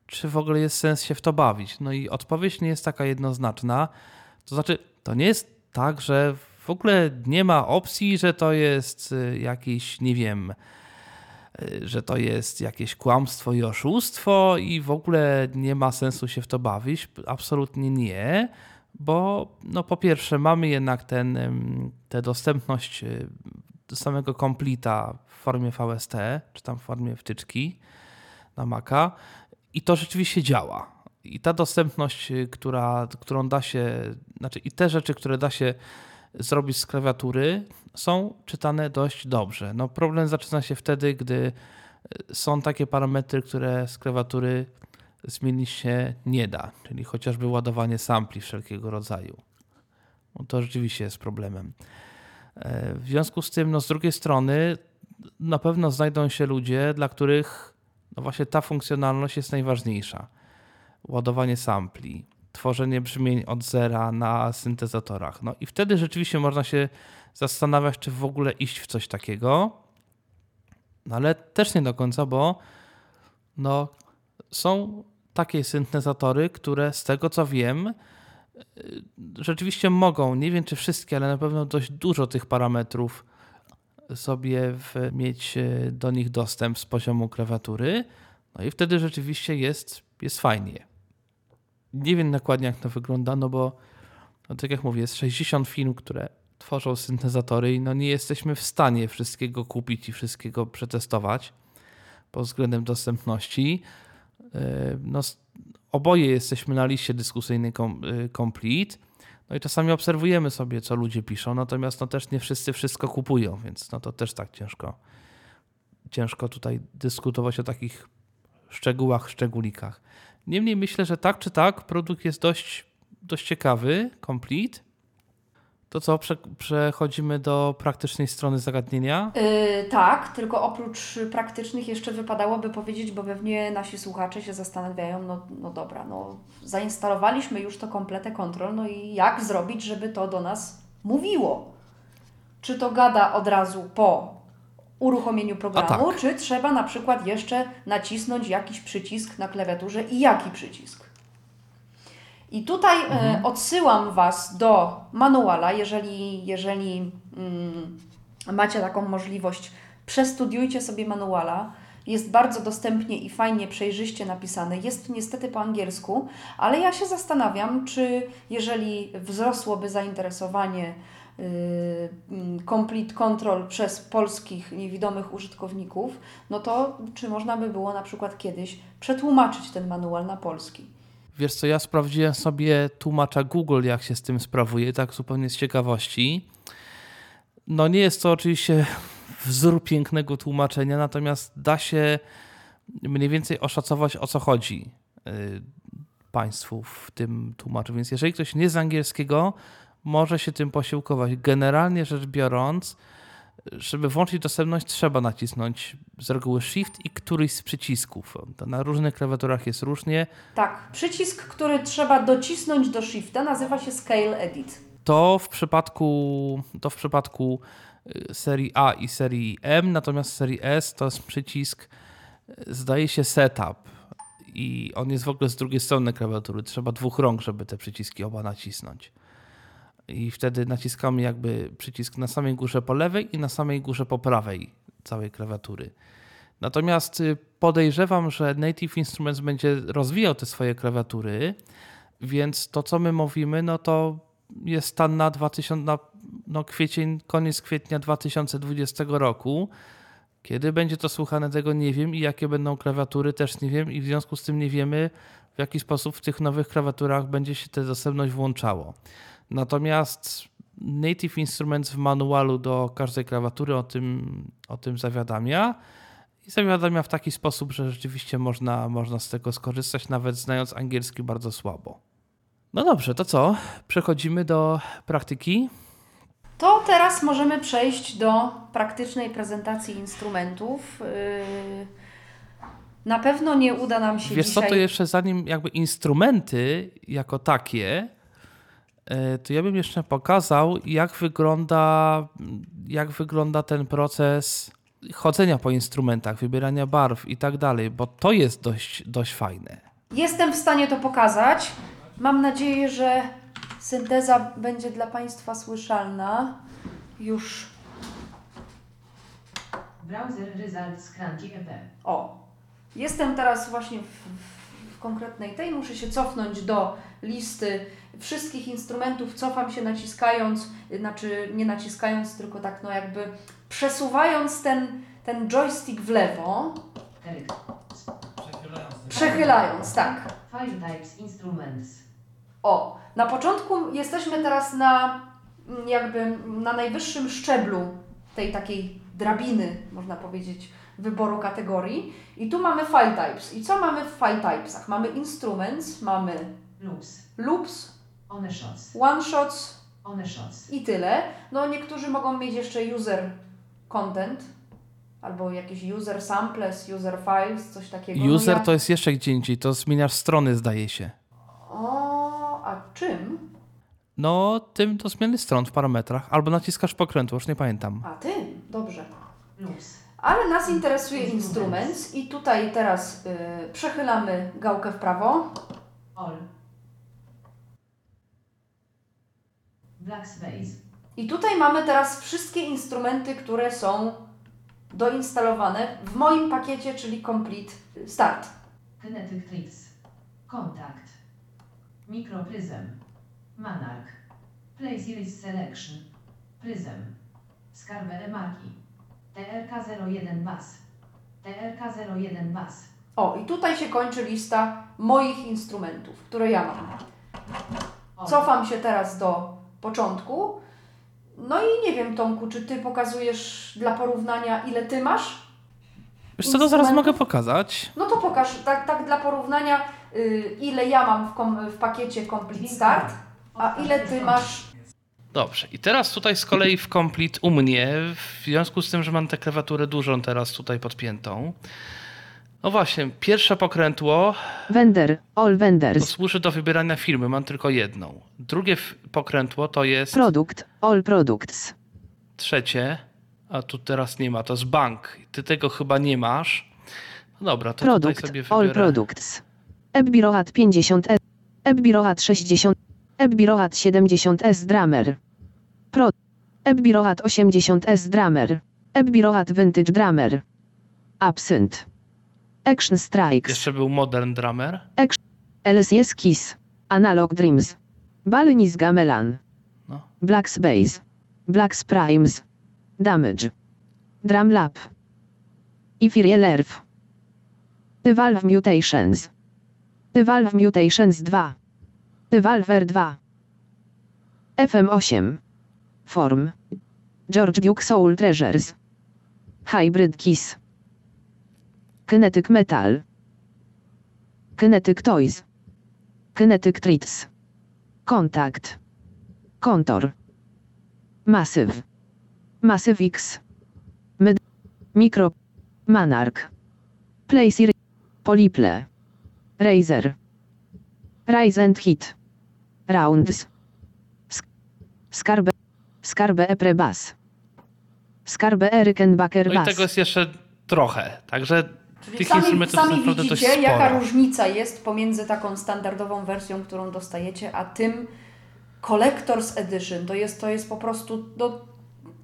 Speaker 2: czy w ogóle jest sens się w to bawić. No i odpowiedź nie jest taka jednoznaczna. To znaczy, to nie jest tak, że w ogóle nie ma opcji, że to jest y, jakiś, nie wiem, y, że to jest jakieś kłamstwo i oszustwo i w ogóle nie ma sensu się w to bawić. Absolutnie nie bo no po pierwsze mamy jednak ten, tę dostępność y, samego komplita w formie VST, czy tam w formie wtyczki na Maca i to rzeczywiście działa. I ta dostępność, y, która, którą da się, znaczy i te rzeczy, które da się zrobić z klawiatury, są czytane dość dobrze. No problem zaczyna się wtedy, gdy y, są takie parametry, które z klawiatury zmienić się nie da, czyli chociażby ładowanie sampli wszelkiego rodzaju. No to rzeczywiście jest problemem. E, w związku z tym, no z drugiej strony, na pewno znajdą się ludzie, dla których no właśnie ta funkcjonalność jest najważniejsza. Ładowanie sampli, tworzenie brzmień od zera na syntezatorach. No i wtedy rzeczywiście można się zastanawiać, czy w ogóle iść w coś takiego. No ale też nie do końca, bo no, są takie syntezatory, które z tego co wiem, y, rzeczywiście mogą, nie wiem czy wszystkie, ale na pewno dość dużo tych parametrów sobie w, mieć y, do nich dostęp z poziomu klawiatury. No i wtedy rzeczywiście jest, jest fajnie. Nie wiem dokładnie jak to wygląda, no bo no tak jak mówię, jest 60 firm, które tworzą syntezatory i no nie jesteśmy w stanie wszystkiego kupić i wszystkiego przetestować pod względem dostępności. No, oboje jesteśmy na liście dyskusyjnej Complete. No i czasami obserwujemy sobie, co ludzie piszą, natomiast no też nie wszyscy wszystko kupują, więc no to też tak ciężko, ciężko tutaj dyskutować o takich szczegółach, szczególikach. Niemniej myślę, że tak czy tak produkt jest dość, dość ciekawy, complete. To co, prze, przechodzimy do praktycznej strony zagadnienia?
Speaker 3: Yy, tak, tylko oprócz praktycznych jeszcze wypadałoby powiedzieć, bo pewnie nasi słuchacze się zastanawiają, no, no dobra, no zainstalowaliśmy już to kompletę kontrol, no i jak zrobić, żeby to do nas mówiło? Czy to gada od razu po uruchomieniu programu, tak. czy trzeba na przykład jeszcze nacisnąć jakiś przycisk na klawiaturze i jaki przycisk? I tutaj e, mhm. odsyłam Was do manuala, jeżeli, jeżeli mm, macie taką możliwość, przestudiujcie sobie manuala. Jest bardzo dostępnie i fajnie, przejrzyście napisany. Jest niestety po angielsku, ale ja się zastanawiam, czy jeżeli wzrosłoby zainteresowanie yy, Complete Control przez polskich niewidomych użytkowników, no to czy można by było na przykład kiedyś przetłumaczyć ten manual na polski?
Speaker 2: Wiesz co, ja sprawdziłem sobie tłumacza Google, jak się z tym sprawuje, tak zupełnie z ciekawości. No nie jest to oczywiście wzór pięknego tłumaczenia, natomiast da się mniej więcej oszacować o co chodzi y, Państwu w tym tłumaczu. Więc jeżeli ktoś nie z angielskiego, może się tym posiłkować. Generalnie rzecz biorąc, żeby włączyć dostępność, trzeba nacisnąć z reguły Shift i któryś z przycisków. To na różnych klawiaturach jest różnie.
Speaker 3: Tak, przycisk, który trzeba docisnąć do Shifta, nazywa się Scale Edit.
Speaker 2: To w przypadku, to w przypadku y, serii A i serii M, natomiast serii S to jest przycisk, y, zdaje się, Setup. I on jest w ogóle z drugiej strony klawiatury. Trzeba dwóch rąk, żeby te przyciski oba nacisnąć i wtedy naciskamy jakby przycisk na samej górze po lewej i na samej górze po prawej całej klawiatury. Natomiast y, podejrzewam, że Native Instruments będzie rozwijał te swoje klawiatury, więc to, co my mówimy, no to jest stan na 2000, na, no kwiecień, koniec kwietnia 2020 roku. Kiedy będzie to słuchane, tego nie wiem i jakie będą klawiatury, też nie wiem i w związku z tym nie wiemy, w jaki sposób w tych nowych klawiaturach będzie się ta dostępność włączało. Natomiast Native Instruments w manualu do każdej klawiatury o tym, o tym zawiadamia. I zawiadamia w taki sposób, że rzeczywiście można, można z tego skorzystać, nawet znając angielski bardzo słabo. No dobrze, to co? Przechodzimy do praktyki.
Speaker 3: To teraz możemy przejść do praktycznej prezentacji instrumentów. Yy, na pewno nie uda nam się
Speaker 2: Wiesz
Speaker 3: dzisiaj...
Speaker 2: co, to jeszcze zanim jakby instrumenty jako takie, to ja bym jeszcze pokazał, jak wygląda, jak wygląda ten proces chodzenia po instrumentach, wybierania barw i tak dalej, bo to jest dość, dość fajne.
Speaker 3: Jestem w stanie to pokazać. Mam nadzieję, że synteza będzie dla Państwa słyszalna. Już.
Speaker 4: Browser Results Cranky EP.
Speaker 3: O, jestem teraz właśnie w, w konkretnej tej. Muszę się cofnąć do listy wszystkich instrumentów cofam się naciskając, znaczy nie naciskając, tylko tak no jakby przesuwając ten, ten joystick w lewo. Przechylając. Przechylając, tak.
Speaker 4: File types instruments.
Speaker 3: O, na początku jesteśmy teraz na jakby na najwyższym szczeblu tej takiej drabiny, można powiedzieć, wyboru kategorii. I tu mamy file types. I co mamy w file typesach? Mamy instruments, mamy
Speaker 4: loops,
Speaker 3: loops
Speaker 4: one shots.
Speaker 3: One shots.
Speaker 4: One shots.
Speaker 3: I tyle. No niektórzy mogą mieć jeszcze user content albo jakieś user samples, user files, coś takiego.
Speaker 2: No user no ja... to jest jeszcze gdzie indziej, to zmieniasz strony zdaje się.
Speaker 3: O, a czym?
Speaker 2: No, tym do zmiany stron w parametrach, albo naciskasz pokrętło, już nie pamiętam.
Speaker 3: A tym, dobrze. Ale nas interesuje instrument i tutaj teraz y, przechylamy gałkę w prawo.
Speaker 4: All. Black Space.
Speaker 3: I tutaj mamy teraz wszystkie instrumenty, które są doinstalowane w moim pakiecie, czyli Complete Start.
Speaker 4: Kinetic Tricks. Contact. Microprism. Monarch. Place Iris Selection. Prism. Skarbe Marki. TRK01 Bass. TRK01 Bass.
Speaker 3: O, i tutaj się kończy lista moich instrumentów, które ja mam. Cofam się teraz do początku. No i nie wiem, Tomku, czy ty pokazujesz dla porównania, ile ty masz?
Speaker 2: Wiesz co, to zaraz mogę pokazać.
Speaker 3: No to pokaż, tak, tak dla porównania, y, ile ja mam w, kom, w pakiecie Complete Start, a ile ty masz.
Speaker 2: Dobrze. I teraz tutaj z kolei w Complete u mnie, w związku z tym, że mam tę klawiaturę dużą teraz tutaj podpiętą. No właśnie, pierwsze pokrętło
Speaker 5: Vendor, all vendors.
Speaker 2: służy do wybierania firmy, mam tylko jedną. Drugie pokrętło to jest
Speaker 5: Product, all products.
Speaker 2: trzecie, a tu teraz nie ma, to jest bank. Ty tego chyba nie masz. No dobra, to
Speaker 5: Product,
Speaker 2: tutaj sobie
Speaker 5: all
Speaker 2: wybiorę.
Speaker 5: products. Ebbirohat 50 S. Ebbirohat 60. Ebbirohat 70 S drummer. Pro. Ebbirohat 80 S drummer. Ebbirohat vintage drummer. Absent. Action strikes.
Speaker 2: Jeszcze był Modern Drummer.
Speaker 5: LSS Kiss. Analog Dreams. Balnis Gamelan.
Speaker 2: No.
Speaker 5: Black Space. Black Primes. Damage. Drum Lab. Ethereal Earth. Evolve Mutations. Evolve Mutations 2. Evolver 2. FM8. Form. George Duke Soul Treasures. Hybrid Kiss. Kinetic Metal. Kinetic Toys. Kinetic Treats. Kontakt. Kontor. Masyw. Masyw X. Myd. Mikro. Manark. Placer. Poliple. Razer. Rise and Hit. Rounds. Sk- Skarbe. Skarbe Eprebas. Skarbe Erikenbacker
Speaker 2: No i tego jest jeszcze trochę. Także
Speaker 3: Czyli
Speaker 2: tych
Speaker 3: sami,
Speaker 2: instrumentów jest
Speaker 3: sami
Speaker 2: naprawdę dość
Speaker 3: widzicie, jaka
Speaker 2: sporo.
Speaker 3: różnica jest pomiędzy taką standardową wersją, którą dostajecie, a tym Collector's Edition. To jest, to jest po prostu no,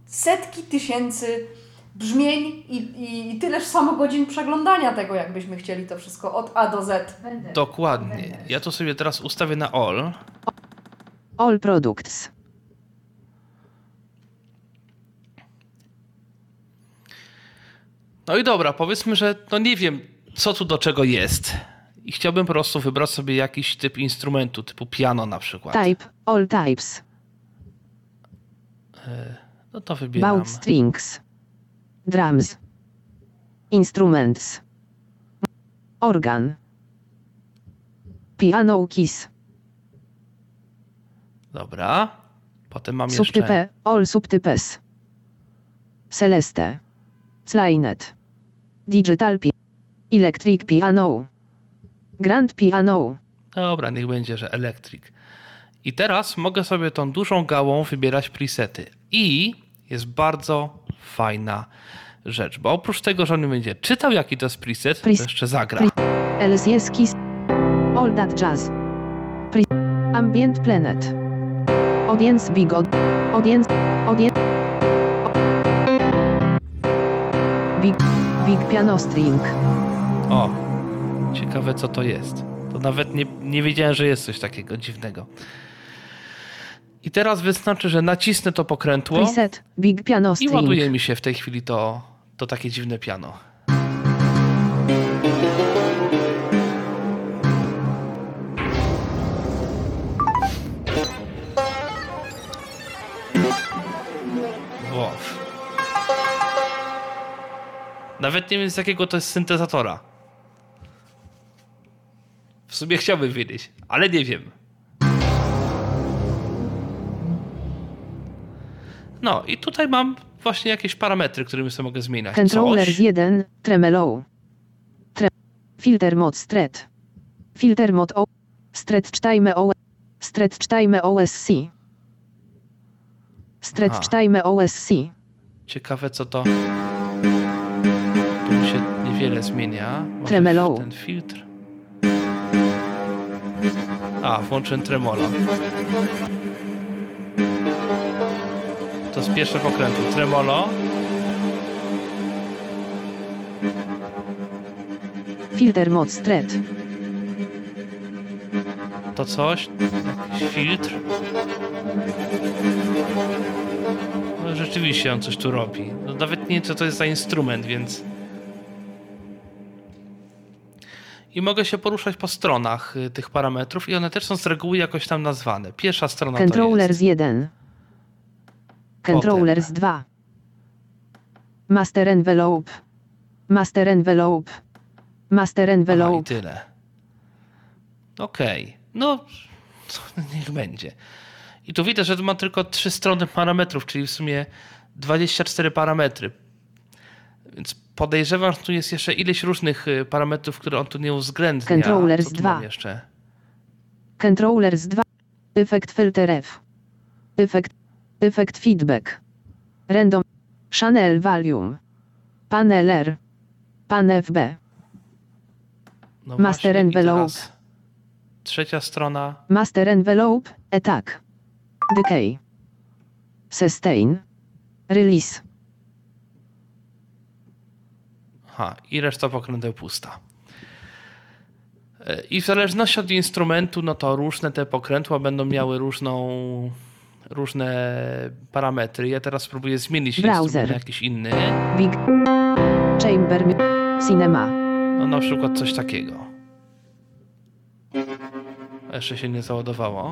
Speaker 3: setki tysięcy brzmień i, i, i tyleż samo godzin przeglądania tego, jakbyśmy chcieli to wszystko od A do Z.
Speaker 2: Dokładnie. Ja to sobie teraz ustawię na all.
Speaker 5: All Products.
Speaker 2: No i dobra, powiedzmy, że no nie wiem, co tu do czego jest. I chciałbym po prostu wybrać sobie jakiś typ instrumentu, typu piano na przykład.
Speaker 5: Type. All Types.
Speaker 2: No to wybieram.
Speaker 5: Bout strings. Drums. Instruments. Organ. Piano keys.
Speaker 2: Dobra. Potem mam jeszcze...
Speaker 5: Subtype. All subtypes. Celeste. Clarinet. Digital pi. Electric piano. Grand piano.
Speaker 2: Dobra, niech będzie, że Electric. I teraz mogę sobie tą dużą gałą wybierać presety. I jest bardzo fajna rzecz, bo oprócz tego, że on będzie czytał jaki to jest preset, to jeszcze zagra.
Speaker 5: Keys. All that jazz. Ambient planet. Audience big od- Audience. Audience. Big. Big piano string.
Speaker 2: O, ciekawe co to jest. To nawet nie, nie wiedziałem, że jest coś takiego dziwnego. I teraz wystarczy, że nacisnę to pokrętło
Speaker 5: Preset. Big piano
Speaker 2: i ładuje mi się w tej chwili to, to takie dziwne piano. Wow. Nawet nie wiem z jakiego to jest syntezatora. W sumie chciałbym wiedzieć, ale nie wiem. No i tutaj mam właśnie jakieś parametry, którymi sobie mogę zmieniać.
Speaker 5: Controller
Speaker 2: Coś.
Speaker 5: 1. Tremolo. Tre- filter mod stret. Filter mod o. Stret time o. Stret time OSC. Stret
Speaker 2: Aha.
Speaker 5: time OSC.
Speaker 2: Ciekawe co to. Tu się niewiele zmienia.
Speaker 5: Tremolo.
Speaker 2: Ten filtr. A, włączyłem tremolo. To z pierwsze pokrętu. Tremolo.
Speaker 5: Filter mod stret.
Speaker 2: To coś. Jakiś filtr. No, rzeczywiście on coś tu robi. No, nawet nie wiem, co to jest za instrument, więc. i mogę się poruszać po stronach y, tych parametrów i one też są z reguły jakoś tam nazwane. Pierwsza strona to
Speaker 5: Controllers
Speaker 2: jest
Speaker 5: 1. Controllers 2. Master envelope. Master envelope. Master
Speaker 2: Aha, i
Speaker 5: envelope.
Speaker 2: tyle. Okej, no niech będzie. I tu widzę, że ma tylko trzy strony parametrów, czyli w sumie 24 parametry. Więc podejrzewam, że tu jest jeszcze ileś różnych y, parametrów, które on tu nie uwzględnia.
Speaker 5: Controllers
Speaker 2: Co tu
Speaker 5: 2.
Speaker 2: mam jeszcze?
Speaker 5: Controllers 2. Effect filter F. Effect. Effect feedback. Random. Channel volume. Panel R. Pan FB.
Speaker 2: No
Speaker 5: Master
Speaker 2: właśnie,
Speaker 5: envelope.
Speaker 2: Trzecia strona.
Speaker 5: Master envelope. Attack. Decay. Sustain. Release.
Speaker 2: Aha, i reszta pokręteł pusta. E, I w zależności od instrumentu, no to różne te pokrętła będą miały różną, różne parametry. Ja teraz spróbuję zmienić
Speaker 5: Browser.
Speaker 2: na jakiś inny.
Speaker 5: Big. Chamber. Cinema.
Speaker 2: No na przykład coś takiego. Jeszcze się nie załadowało.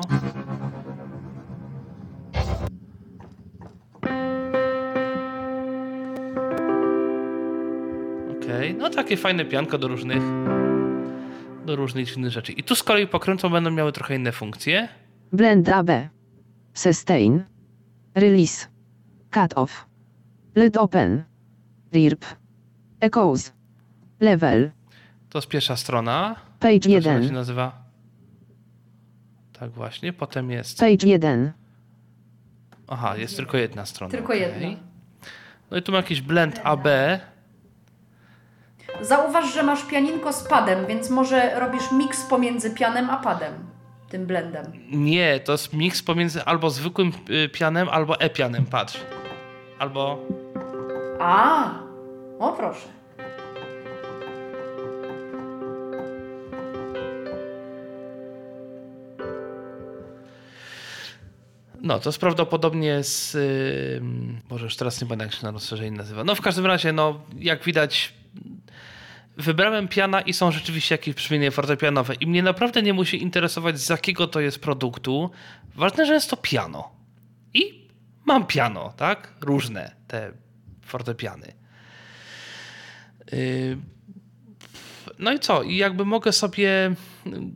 Speaker 2: Okej, no takie fajne pianko do różnych do różnych innych rzeczy. I tu z kolei pokrętła będą miały trochę inne funkcje.
Speaker 5: Blend AB. Sustain. Release. Cut off. Lid open. RIRP. Echoes. Level.
Speaker 2: To jest pierwsza strona.
Speaker 5: Page
Speaker 2: To się
Speaker 5: 1.
Speaker 2: nazywa. Tak właśnie. Potem jest.
Speaker 5: Page 1.
Speaker 2: Aha, jest tylko jedna strona.
Speaker 3: Tylko
Speaker 2: okej.
Speaker 3: jedna.
Speaker 2: No i tu ma jakiś blend AB.
Speaker 3: Zauważ, że masz pianinko z padem, więc może robisz miks pomiędzy pianem a padem. Tym blendem.
Speaker 2: Nie, to jest miks pomiędzy albo zwykłym y, pianem, albo e-pianem, patrz. Albo.
Speaker 3: A, o proszę.
Speaker 2: No, to jest prawdopodobnie z. Yy, Boże, już teraz nie będę jak się na rozszerzenie nazywa. No, w każdym razie, no, jak widać, wybrałem piana i są rzeczywiście jakieś brzmienie fortepianowe. I mnie naprawdę nie musi interesować, z jakiego to jest produktu. Ważne, że jest to piano. I mam piano, tak? Różne te fortepiany. Yy, no i co? I jakby mogę sobie,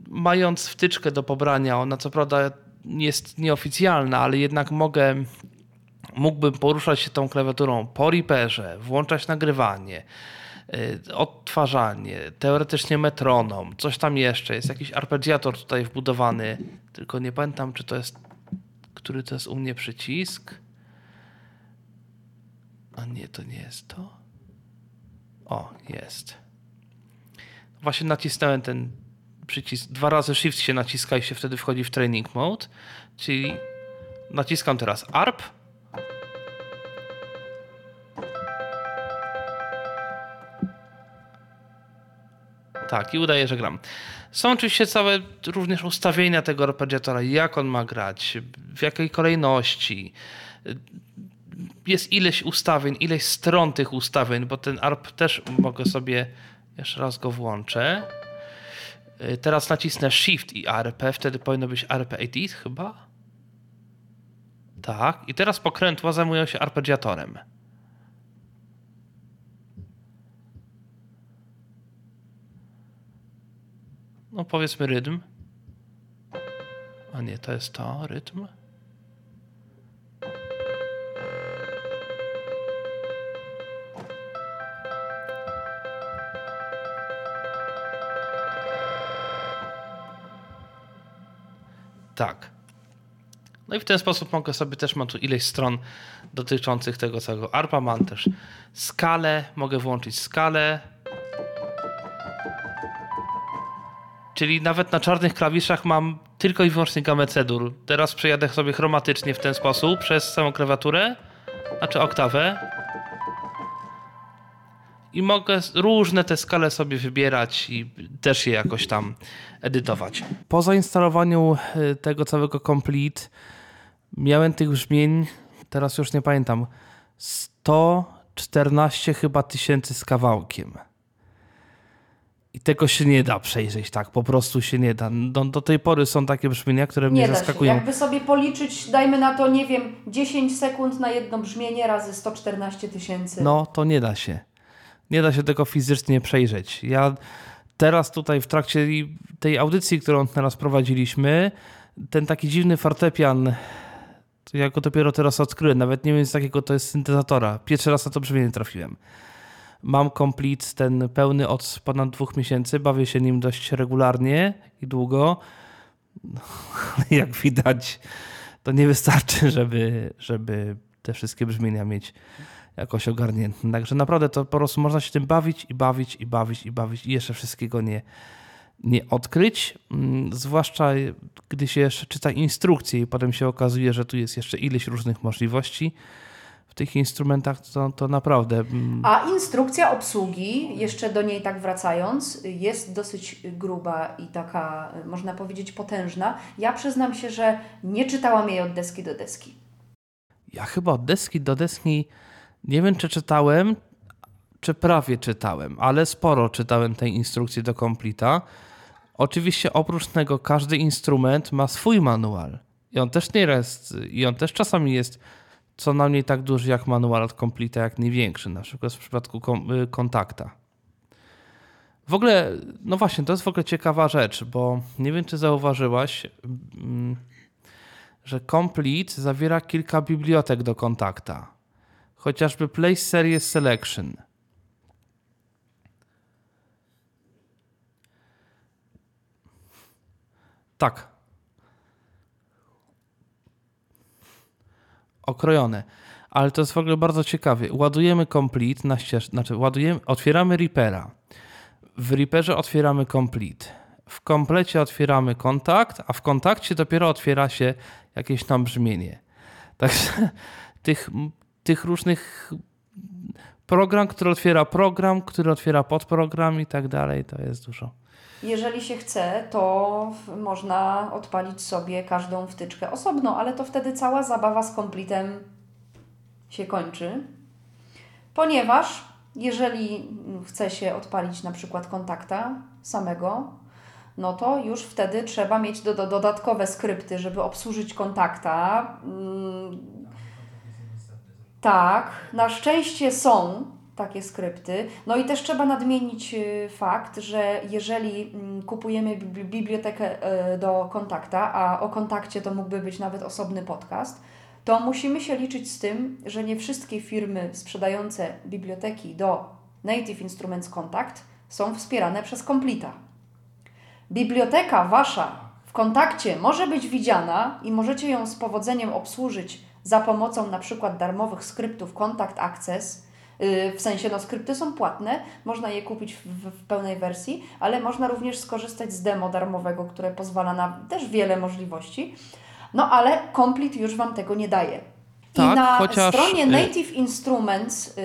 Speaker 2: mając wtyczkę do pobrania, ona co prawda jest nieoficjalna, ale jednak mogę, mógłbym poruszać się tą klawiaturą po Reaperze, włączać nagrywanie, odtwarzanie, teoretycznie metronom, coś tam jeszcze, jest jakiś arpeggiator tutaj wbudowany, tylko nie pamiętam, czy to jest, który to jest u mnie przycisk. A nie, to nie jest to. O, jest. Właśnie nacisnąłem ten przycisk. Dwa razy Shift się naciska i się wtedy wchodzi w training mode. Czyli naciskam teraz ARP. Tak, i udaje, że gram. Są oczywiście całe również ustawienia tego arpeggiatora, jak on ma grać, w jakiej kolejności. Jest ileś ustawień, ileś stron tych ustawień, bo ten ARP też mogę sobie, jeszcze raz go włączę. Y, Teraz nacisnę Shift i ARP, wtedy powinno być ARP Edit chyba. Tak, i teraz pokrętła zajmują się arpeggiatorem. No powiedzmy rytm. A nie, to jest to, rytm. Tak. No i w ten sposób mogę sobie też, mam tu ileś stron dotyczących tego całego ARPA, mam też skalę, mogę włączyć skalę. Czyli nawet na czarnych klawiszach mam tylko i wyłącznie gamę cedur. Teraz przejadę sobie chromatycznie w ten sposób przez całą klawiaturę, znaczy oktawę. I mogę różne te skale sobie wybierać i też je jakoś tam edytować. Po zainstalowaniu y, tego całego Complete miałem tych brzmień, teraz już nie pamiętam, 114 chyba tysięcy z kawałkiem. I tego się nie da przejrzeć, tak, po prostu się nie da. Do, do tej pory są takie brzmienia, które mnie
Speaker 3: Nie da się.
Speaker 2: zaskakują.
Speaker 3: Jakby sobie policzyć, dajmy na to, nie wiem, 10 sekund na jedno brzmienie razy 114 tysięcy.
Speaker 2: No, to nie da się. Nie da się tego fizycznie przejrzeć. Ja teraz tutaj w trakcie tej audycji, którą teraz prowadziliśmy, ten taki dziwny fortepian, ja go dopiero teraz odkryłem, nawet nie wiem z jakiego to jest syntezatora. Pierwszy raz na to brzmienie trafiłem. Mam complete ten pełny od ponad dwóch miesięcy, bawię się nim dość regularnie i długo. No, [LAUGHS] jak widać, to nie wystarczy, żeby, żeby te wszystkie brzmienia mieć jakoś ogarnięte. Także naprawdę to po prostu można się tym bawić i bawić i bawić i bawić i jeszcze wszystkiego nie, nie odkryć. Mm, Zwłaszcza gdy się jeszcze czyta instrukcje i potem się okazuje, że tu jest jeszcze ileś różnych możliwości tych instrumentach, to, to naprawdę. mm,
Speaker 3: A instrukcja obsługi, jeszcze do niej tak wracając, jest dosyć gruba i taka, można powiedzieć, potężna. Ja przyznam się, że nie czytałam jej od deski do deski.
Speaker 2: Ja chyba od deski do deski nie wiem, czy czytałem, czy prawie czytałem, ale sporo czytałem tej instrukcji do Completa. Oczywiście oprócz tego każdy instrument ma swój manual. I on też nie jest, i on też czasami jest co najmniej tak duży jak manual od Completa, jak nie większy, na przykład w przypadku kom- y, kontakta. W ogóle, no właśnie, to jest w ogóle ciekawa rzecz, bo nie wiem, czy zauważyłaś, mm, że Complete zawiera kilka bibliotek do kontakta. Chociażby Place Series Selection. Tak. Okrojone. Ale to jest w ogóle bardzo ciekawe. Ładujemy Complete na ścieżce, znaczy ładujemy, otwieramy Reapera. W Reaperze otwieramy Complete. W komplecie otwieramy kontakt, a w kontakcie dopiero otwiera się jakieś tam brzmienie. Także [LAUGHS] tych, tych różnych program, który otwiera program, który otwiera podprogram i tak dalej, to jest dużo.
Speaker 3: Jeżeli się chce, to można odpalić sobie każdą wtyczkę osobno, ale to wtedy cała zabawa z komplitem się kończy. Ponieważ jeżeli chce się odpalić na przykład kontakta samego, no to już wtedy trzeba mieć do, do, dodatkowe skrypty, żeby obsłużyć kontakta. Tak, na szczęście są takie skrypty. No i też trzeba nadmienić y, fakt, że jeżeli mm, kupujemy bibli- bibliotekę y, do kontakta, a o kontakcie to mógłby być nawet osobny podcast, to musimy się liczyć z tym, że nie wszystkie firmy sprzedające biblioteki do Native Instruments Contact są wspierane przez Completa. Biblioteka wasza w kontakcie może być widziana i możecie ją z powodzeniem obsłużyć za pomocą na przykład darmowych skryptów Contact Access. Yy, W sensie, no skrypty są płatne, można je kupić w, w pełnej wersji, ale można również skorzystać z demo darmowego, które pozwala na też wiele możliwości. No ale Complete już Wam tego nie daje.
Speaker 2: Tak,
Speaker 3: I na
Speaker 2: chociaż,
Speaker 3: stronie
Speaker 2: y-
Speaker 3: Native Instruments y,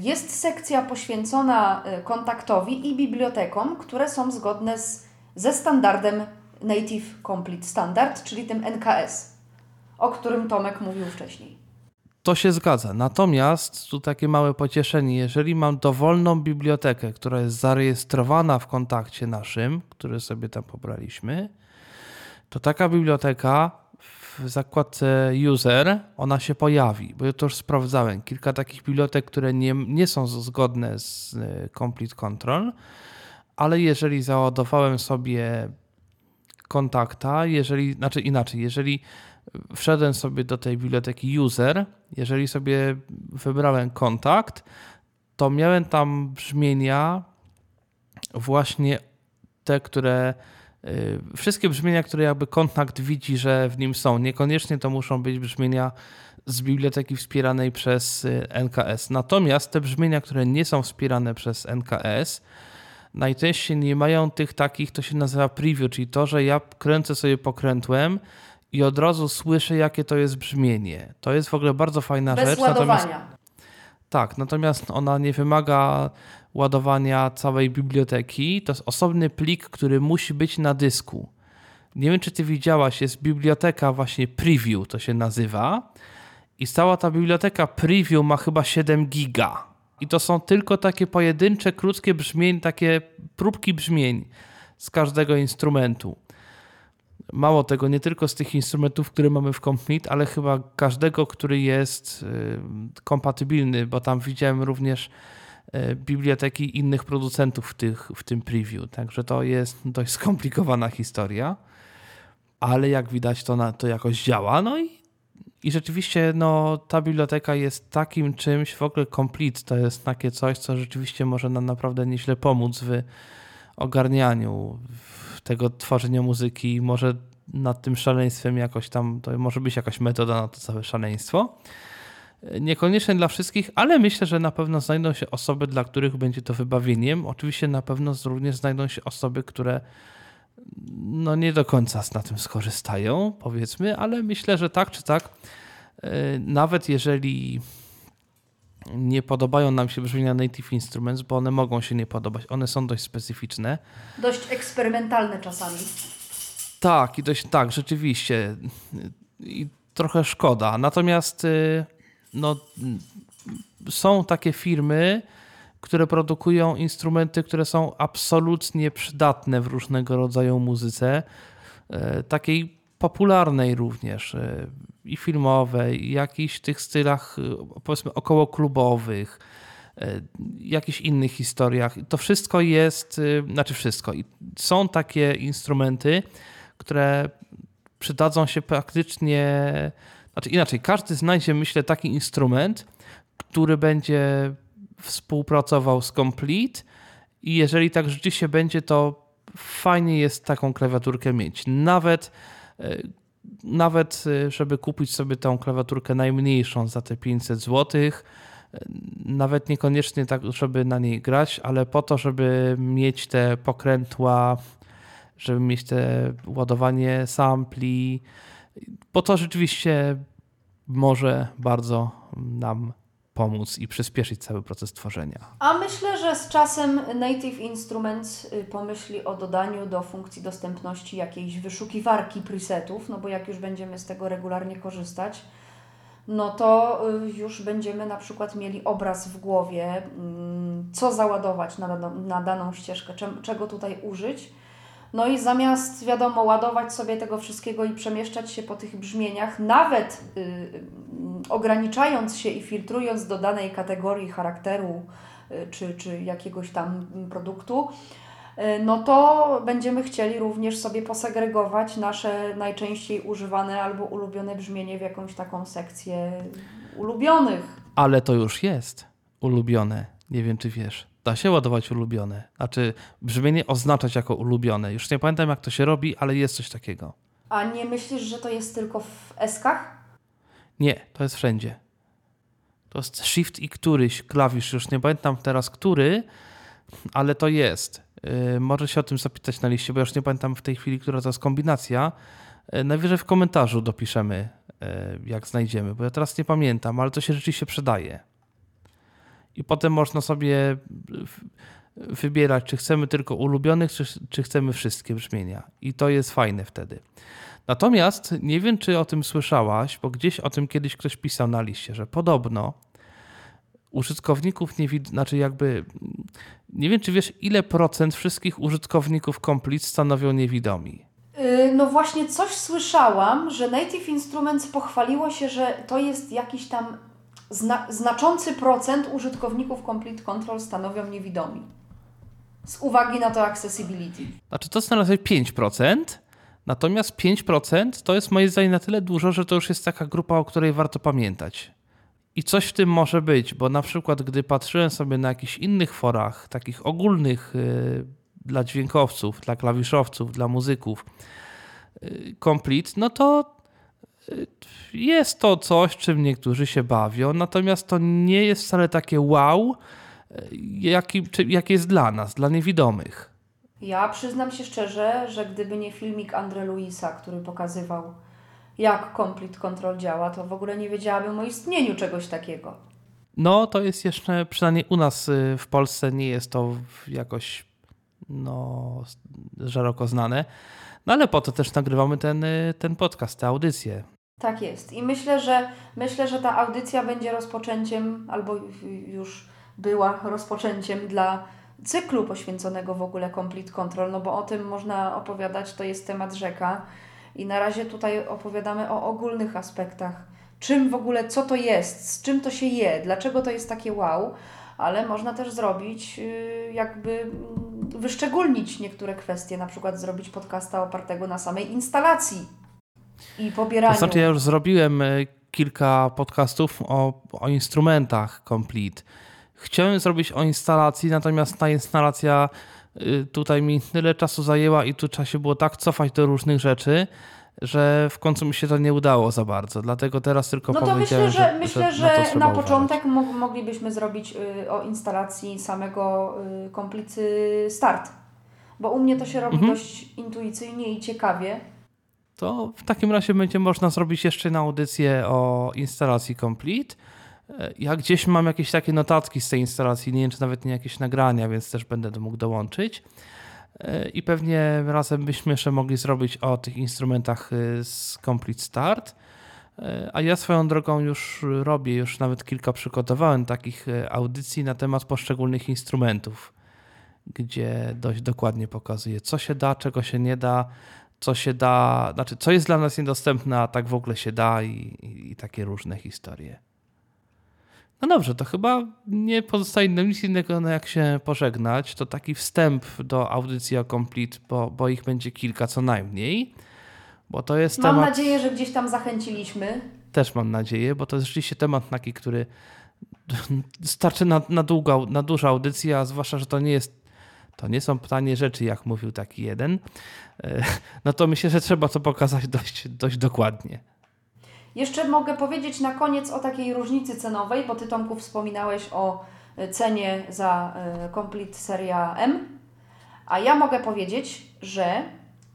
Speaker 3: jest sekcja poświęcona y, kontaktowi i bibliotekom, które są zgodne z, ze standardem Native Complete Standard, czyli tym NKS, o którym Tomek mówił wcześniej.
Speaker 2: To się zgadza. Natomiast tu takie małe pocieszenie. Jeżeli mam dowolną bibliotekę, która jest zarejestrowana w kontakcie naszym, który sobie tam pobraliśmy, to taka biblioteka w zakładce user, ona się pojawi, bo ja to już sprawdzałem. Kilka takich bibliotek, które nie, nie są zgodne z y, Complete Control, ale jeżeli załadowałem sobie kontakta, jeżeli, znaczy inaczej, jeżeli wszedłem sobie do tej biblioteki user, jeżeli sobie wybrałem kontakt, to miałem tam brzmienia właśnie te, które y, wszystkie brzmienia, które jakby kontakt widzi, że w nim są. Niekoniecznie to muszą być brzmienia z biblioteki wspieranej przez y, NKS. Natomiast te brzmienia, które nie są wspierane przez NKS, najczęściej nie mają tych takich, to się nazywa preview, czyli to, że ja kręcę sobie pokrętłem i od razu słyszę, jakie to jest brzmienie. To jest w ogóle bardzo fajna
Speaker 3: Bez
Speaker 2: rzecz. Natomiast,
Speaker 3: ładowania.
Speaker 2: tak, natomiast ona nie wymaga ładowania całej biblioteki. To jest osobny plik, który musi być na dysku. Nie wiem, czy ty widziałaś, jest biblioteka właśnie preview, to się nazywa. I cała ta biblioteka preview ma chyba 7 giga. I to są tylko takie pojedyncze, krótkie brzmień, takie próbki brzmień z każdego instrumentu. Mało tego, nie tylko z tych instrumentów, które mamy w Complete, ale chyba każdego, który jest y, kompatybilny, bo tam widziałem również y, biblioteki innych producentów w, tych, w tym preview. Także to jest [LAUGHS] dość skomplikowana historia, ale jak widać, to, na, to jakoś działa. No i, i rzeczywiście no, ta biblioteka jest takim czymś, w ogóle Complete to jest takie coś, co rzeczywiście może nam naprawdę nieźle pomóc w ogarnianiu tego tworzenia muzyki. Może nad tym szaleństwem jakoś tam, to może być jakaś metoda na to całe szaleństwo. Niekoniecznie dla wszystkich, ale myślę, że na pewno znajdą się osoby, dla których będzie to wybawieniem. Oczywiście na pewno również znajdą się osoby, które no nie do końca na tym skorzystają, powiedzmy, ale myślę, że tak czy tak, e, nawet jeżeli nie podobają nam się brzmienia Native Instruments, bo one mogą się nie podobać, one są dość specyficzne.
Speaker 3: Dość eksperymentalne czasami.
Speaker 2: Tak, i dość tak, rzeczywiście. I trochę szkoda. Natomiast y, no, są takie firmy, które produkują instrumenty, które są absolutnie przydatne w różnego rodzaju muzyce, y, takiej popularnej również y, i filmowej, i jakichś tych stylach powiedzmy około klubowych, jakichś innych historiach. To wszystko jest, znaczy wszystko. Są takie instrumenty, które przydadzą się praktycznie, znaczy inaczej, każdy znajdzie, myślę, taki instrument, który będzie współpracował z Complete i jeżeli tak rzeczywiście będzie, to fajnie jest taką klawiaturkę mieć. Nawet e, nawet e, żeby kupić sobie tą klawiaturkę najmniejszą za te 500 zł, e, nawet niekoniecznie tak, żeby na niej grać, ale po to, żeby mieć te pokrętła żeby mieć te ładowanie sampli, bo to rzeczywiście może bardzo nam pomóc i przyspieszyć cały proces tworzenia.
Speaker 3: A myślę, że z czasem Native Instruments y, pomyśli o dodaniu do funkcji dostępności jakiejś wyszukiwarki presetów, no bo jak już będziemy z tego regularnie korzystać, no to y, już będziemy na przykład mieli obraz w głowie, mm, co załadować na, na daną ścieżkę, czego tutaj użyć no i zamiast, wiadomo, ładować sobie tego wszystkiego i przemieszczać się po tych brzmieniach, nawet y, ograniczając się i filtrując do danej kategorii charakteru y, czy, czy jakiegoś tam produktu, y, no to będziemy chcieli również sobie posegregować nasze najczęściej używane albo ulubione brzmienie w jakąś taką sekcję ulubionych.
Speaker 2: Ale to już jest ulubione. Nie wiem, czy wiesz da się ładować ulubione. Znaczy brzmienie oznaczać jako ulubione. Już nie pamiętam jak to się robi, ale jest coś takiego.
Speaker 3: A nie myślisz, że to jest tylko w eskach?
Speaker 2: Nie, to jest wszędzie. To jest shift i któryś klawisz, już nie pamiętam teraz który, ale to jest. Yy, może się o tym zapytać na liście, bo już nie pamiętam w tej chwili, która to jest kombinacja. Yy, najwyżej w komentarzu dopiszemy, yy, jak znajdziemy, bo ja teraz nie pamiętam, ale to się rzeczywiście przydaje i potem można sobie wybierać, czy chcemy tylko ulubionych, czy, czy chcemy wszystkie brzmienia. I to jest fajne wtedy. Natomiast nie wiem, czy o tym słyszałaś, bo gdzieś o tym kiedyś ktoś pisał na liście, że podobno użytkowników nie widzi, znaczy jakby nie wiem, czy wiesz, ile procent wszystkich użytkowników Complete stanowią niewidomi.
Speaker 3: Y, no właśnie coś słyszałam, że Native Instruments pochwaliło się, że to jest jakiś tam zna znaczący procent użytkowników Complete Control stanowią niewidomi. Z uwagi na to accessibility.
Speaker 2: Znaczy to stanowi 5%, natomiast 5% to jest moim zdaniem na tyle dużo, że to już jest taka grupa, o której warto pamiętać. I coś w tym może być, bo na przykład gdy patrzyłem sobie na jakichś innych forach, takich ogólnych yy, dla dźwiękowców, dla klawiszowców, dla muzyków, yy, Complete, no to jest to coś, czym niektórzy się bawią, natomiast to nie jest wcale takie wow, jaki, jak jest dla nas, dla niewidomych.
Speaker 3: Ja przyznam się szczerze, że gdyby nie filmik Andre Luisa, który pokazywał, jak Complete Control działa, to w ogóle nie wiedziałabym o istnieniu czegoś takiego.
Speaker 2: No, to jest jeszcze, przynajmniej u nas y, w Polsce nie jest to jakoś no, szeroko znane. No ale po to też nagrywamy ten, y, ten podcast, te audycje.
Speaker 3: Tak jest. I myślę, że myślę, że ta audycja będzie rozpoczęciem albo już była rozpoczęciem dla cyklu poświęconego w ogóle Complete Control, no bo o tym można opowiadać, to jest temat rzeka i na razie tutaj opowiadamy o ogólnych aspektach. Czym w ogóle, co to jest, z czym to się je, dlaczego to jest takie wow, ale można też zrobić, yy, jakby mm, wyszczególnić niektóre kwestie, na przykład zrobić podcasta opartego na samej instalacji i pobieraniu.
Speaker 2: To znaczy ja już zrobiłem y, kilka podcastów o, o instrumentach Complete. Chciałem zrobić o instalacji, natomiast ta instalacja y, tutaj mi tyle czasu zajęła i tu trzeba się było tak cofać do różnych rzeczy, że w końcu mi się to nie udało za bardzo. Dlatego teraz tylko
Speaker 3: No to myślę, że, myślę, że,
Speaker 2: na,
Speaker 3: na,
Speaker 2: uważać.
Speaker 3: początek mo- moglibyśmy zrobić y, o instalacji samego y, komplicy start. Bo u mnie to się robi
Speaker 2: Mhm.
Speaker 3: dość intuicyjnie i ciekawie.
Speaker 2: To w takim razie będzie można zrobić jeszcze na audycję o instalacji Complete. E, Ja gdzieś mam jakieś takie notatki z tej instalacji, nie wiem czy nawet nie jakieś nagrania, więc też będę mógł dołączyć. E, I pewnie razem byśmy jeszcze mogli zrobić o tych instrumentach y, z Complete Start. E, A ja swoją drogą już robię, już nawet kilka przygotowałem takich e, audycji na temat poszczególnych instrumentów, gdzie dość dokładnie pokazuję, co się da, czego się nie da, co się da, znaczy co jest dla nas niedostępne, a tak w ogóle się da i, i, i takie różne historie. No dobrze, to chyba nie pozostaje nam nic innego, no jak się pożegnać. To taki wstęp do audycji o Complete, bo, bo ich będzie kilka co najmniej. Bo to jest
Speaker 3: Mam
Speaker 2: temat,
Speaker 3: nadzieję, że gdzieś tam zachęciliśmy.
Speaker 2: też mam nadzieję, bo to jest rzeczywiście temat taki, który [LAUGHS] starczy na, na, długą, na dużą audycję, a zwłaszcza, że to nie jest to nie są tanie rzeczy, jak mówił taki jeden, E, no to myślę, że trzeba to pokazać dość, dość dokładnie.
Speaker 3: Jeszcze mogę powiedzieć na koniec o takiej różnicy cenowej, bo Ty Tomku wspominałeś o y, cenie za y, Complete Seria M, a ja mogę powiedzieć, że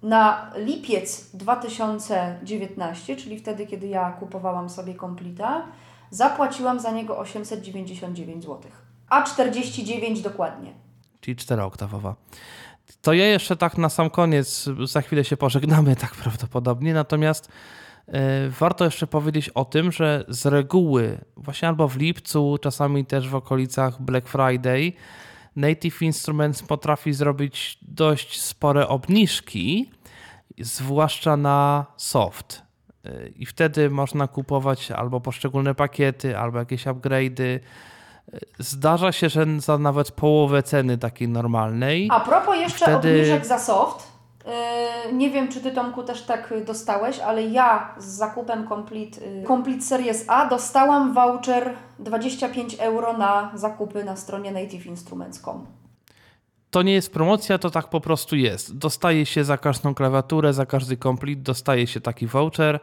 Speaker 3: na lipiec 2019, czyli wtedy, kiedy ja kupowałam sobie Completa, zapłaciłam za niego 899 zł. A 49 dokładnie.
Speaker 2: Czyli czterooktawowa. To ja jeszcze tak na sam koniec, za chwilę się pożegnamy tak prawdopodobnie, natomiast e, warto jeszcze powiedzieć o tym, że z reguły właśnie albo w lipcu, czasami też w okolicach Black Friday, Native Instruments potrafi zrobić dość spore obniżki, zwłaszcza na soft. E, I wtedy można kupować albo poszczególne pakiety, albo jakieś upgrade'y. Zdarza się, że za nawet połowę ceny takiej normalnej.
Speaker 3: A propos jeszcze
Speaker 2: Wtedy-
Speaker 3: obniżek za soft, yy, nie wiem, czy Ty Tomku też tak y, dostałeś, ale ja z zakupem Complete, yy, Complete Series A dostałam voucher 25 euro na zakupy na stronie nativeInstruments.com.
Speaker 2: To nie jest promocja, to tak po prostu jest. Dostaje się za każdą klawiaturę, za każdy complete, dostaje się taki voucher.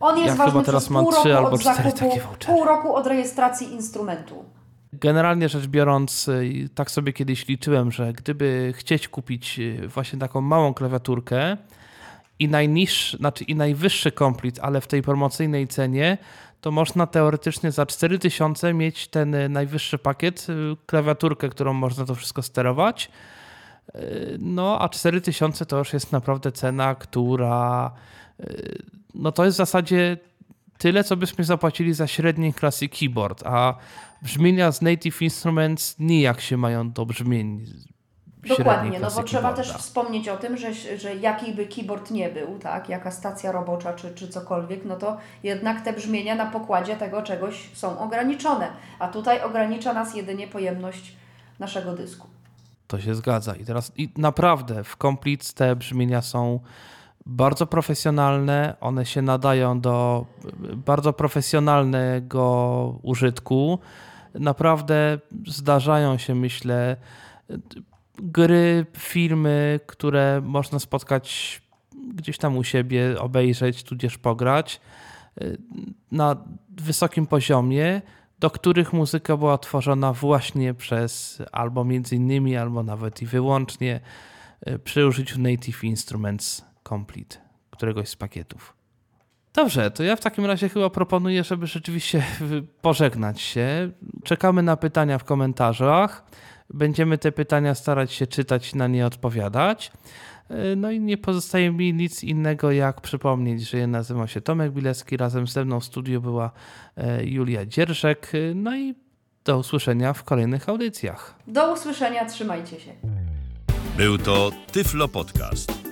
Speaker 3: On jest
Speaker 2: Ja
Speaker 3: ważny
Speaker 2: chyba teraz mam
Speaker 3: pół
Speaker 2: trzy
Speaker 3: roku
Speaker 2: albo
Speaker 3: od
Speaker 2: cztery
Speaker 3: zakupu,
Speaker 2: takie vouchery.
Speaker 3: pół roku od rejestracji instrumentu.
Speaker 2: Generalnie rzecz biorąc, y, tak sobie kiedyś liczyłem, że gdyby chcieć kupić y, właśnie taką małą klawiaturkę i najniższy, znaczy i najwyższy complete, ale w tej promocyjnej cenie, to można teoretycznie za 4000 mieć ten y, najwyższy pakiet, klawiaturkę, którą można to wszystko sterować. No, a 4000 to już jest naprawdę cena, która no to jest w zasadzie tyle, co byśmy zapłacili za średniej klasy keyboard, a brzmienia z Native Instruments nijak się mają do brzmień
Speaker 3: Dokładnie, no bo trzeba
Speaker 2: keyboarda.
Speaker 3: też wspomnieć o tym, że, że jaki by keyboard nie był, tak, jaka stacja robocza czy, czy cokolwiek, no to jednak te brzmienia na pokładzie tego czegoś są ograniczone, a tutaj ogranicza nas jedynie pojemność naszego dysku.
Speaker 2: To się zgadza. I teraz i naprawdę w Complete te brzmienia są bardzo profesjonalne, one się nadają do bardzo profesjonalnego użytku. Naprawdę zdarzają się, myślę, gry, filmy, które można spotkać gdzieś tam u siebie, obejrzeć, tudzież pograć y, na wysokim poziomie, do których muzyka była tworzona właśnie przez albo między innymi, albo nawet i wyłącznie y, przy użyciu Native Instruments Complete, któregoś z pakietów. Dobrze, to ja w takim razie chyba proponuję, żeby rzeczywiście pożegnać się. Czekamy na pytania w komentarzach. Będziemy te pytania starać się czytać na nie odpowiadać. Y, No i nie pozostaje mi nic innego, jak przypomnieć, że ja nazywam się Tomek Bilecki. Razem ze mną w studiu była e, Julia Dzierżek. No i Do usłyszenia w kolejnych audycjach.
Speaker 3: Do usłyszenia, trzymajcie się.
Speaker 1: Był to Tyflo Podcast.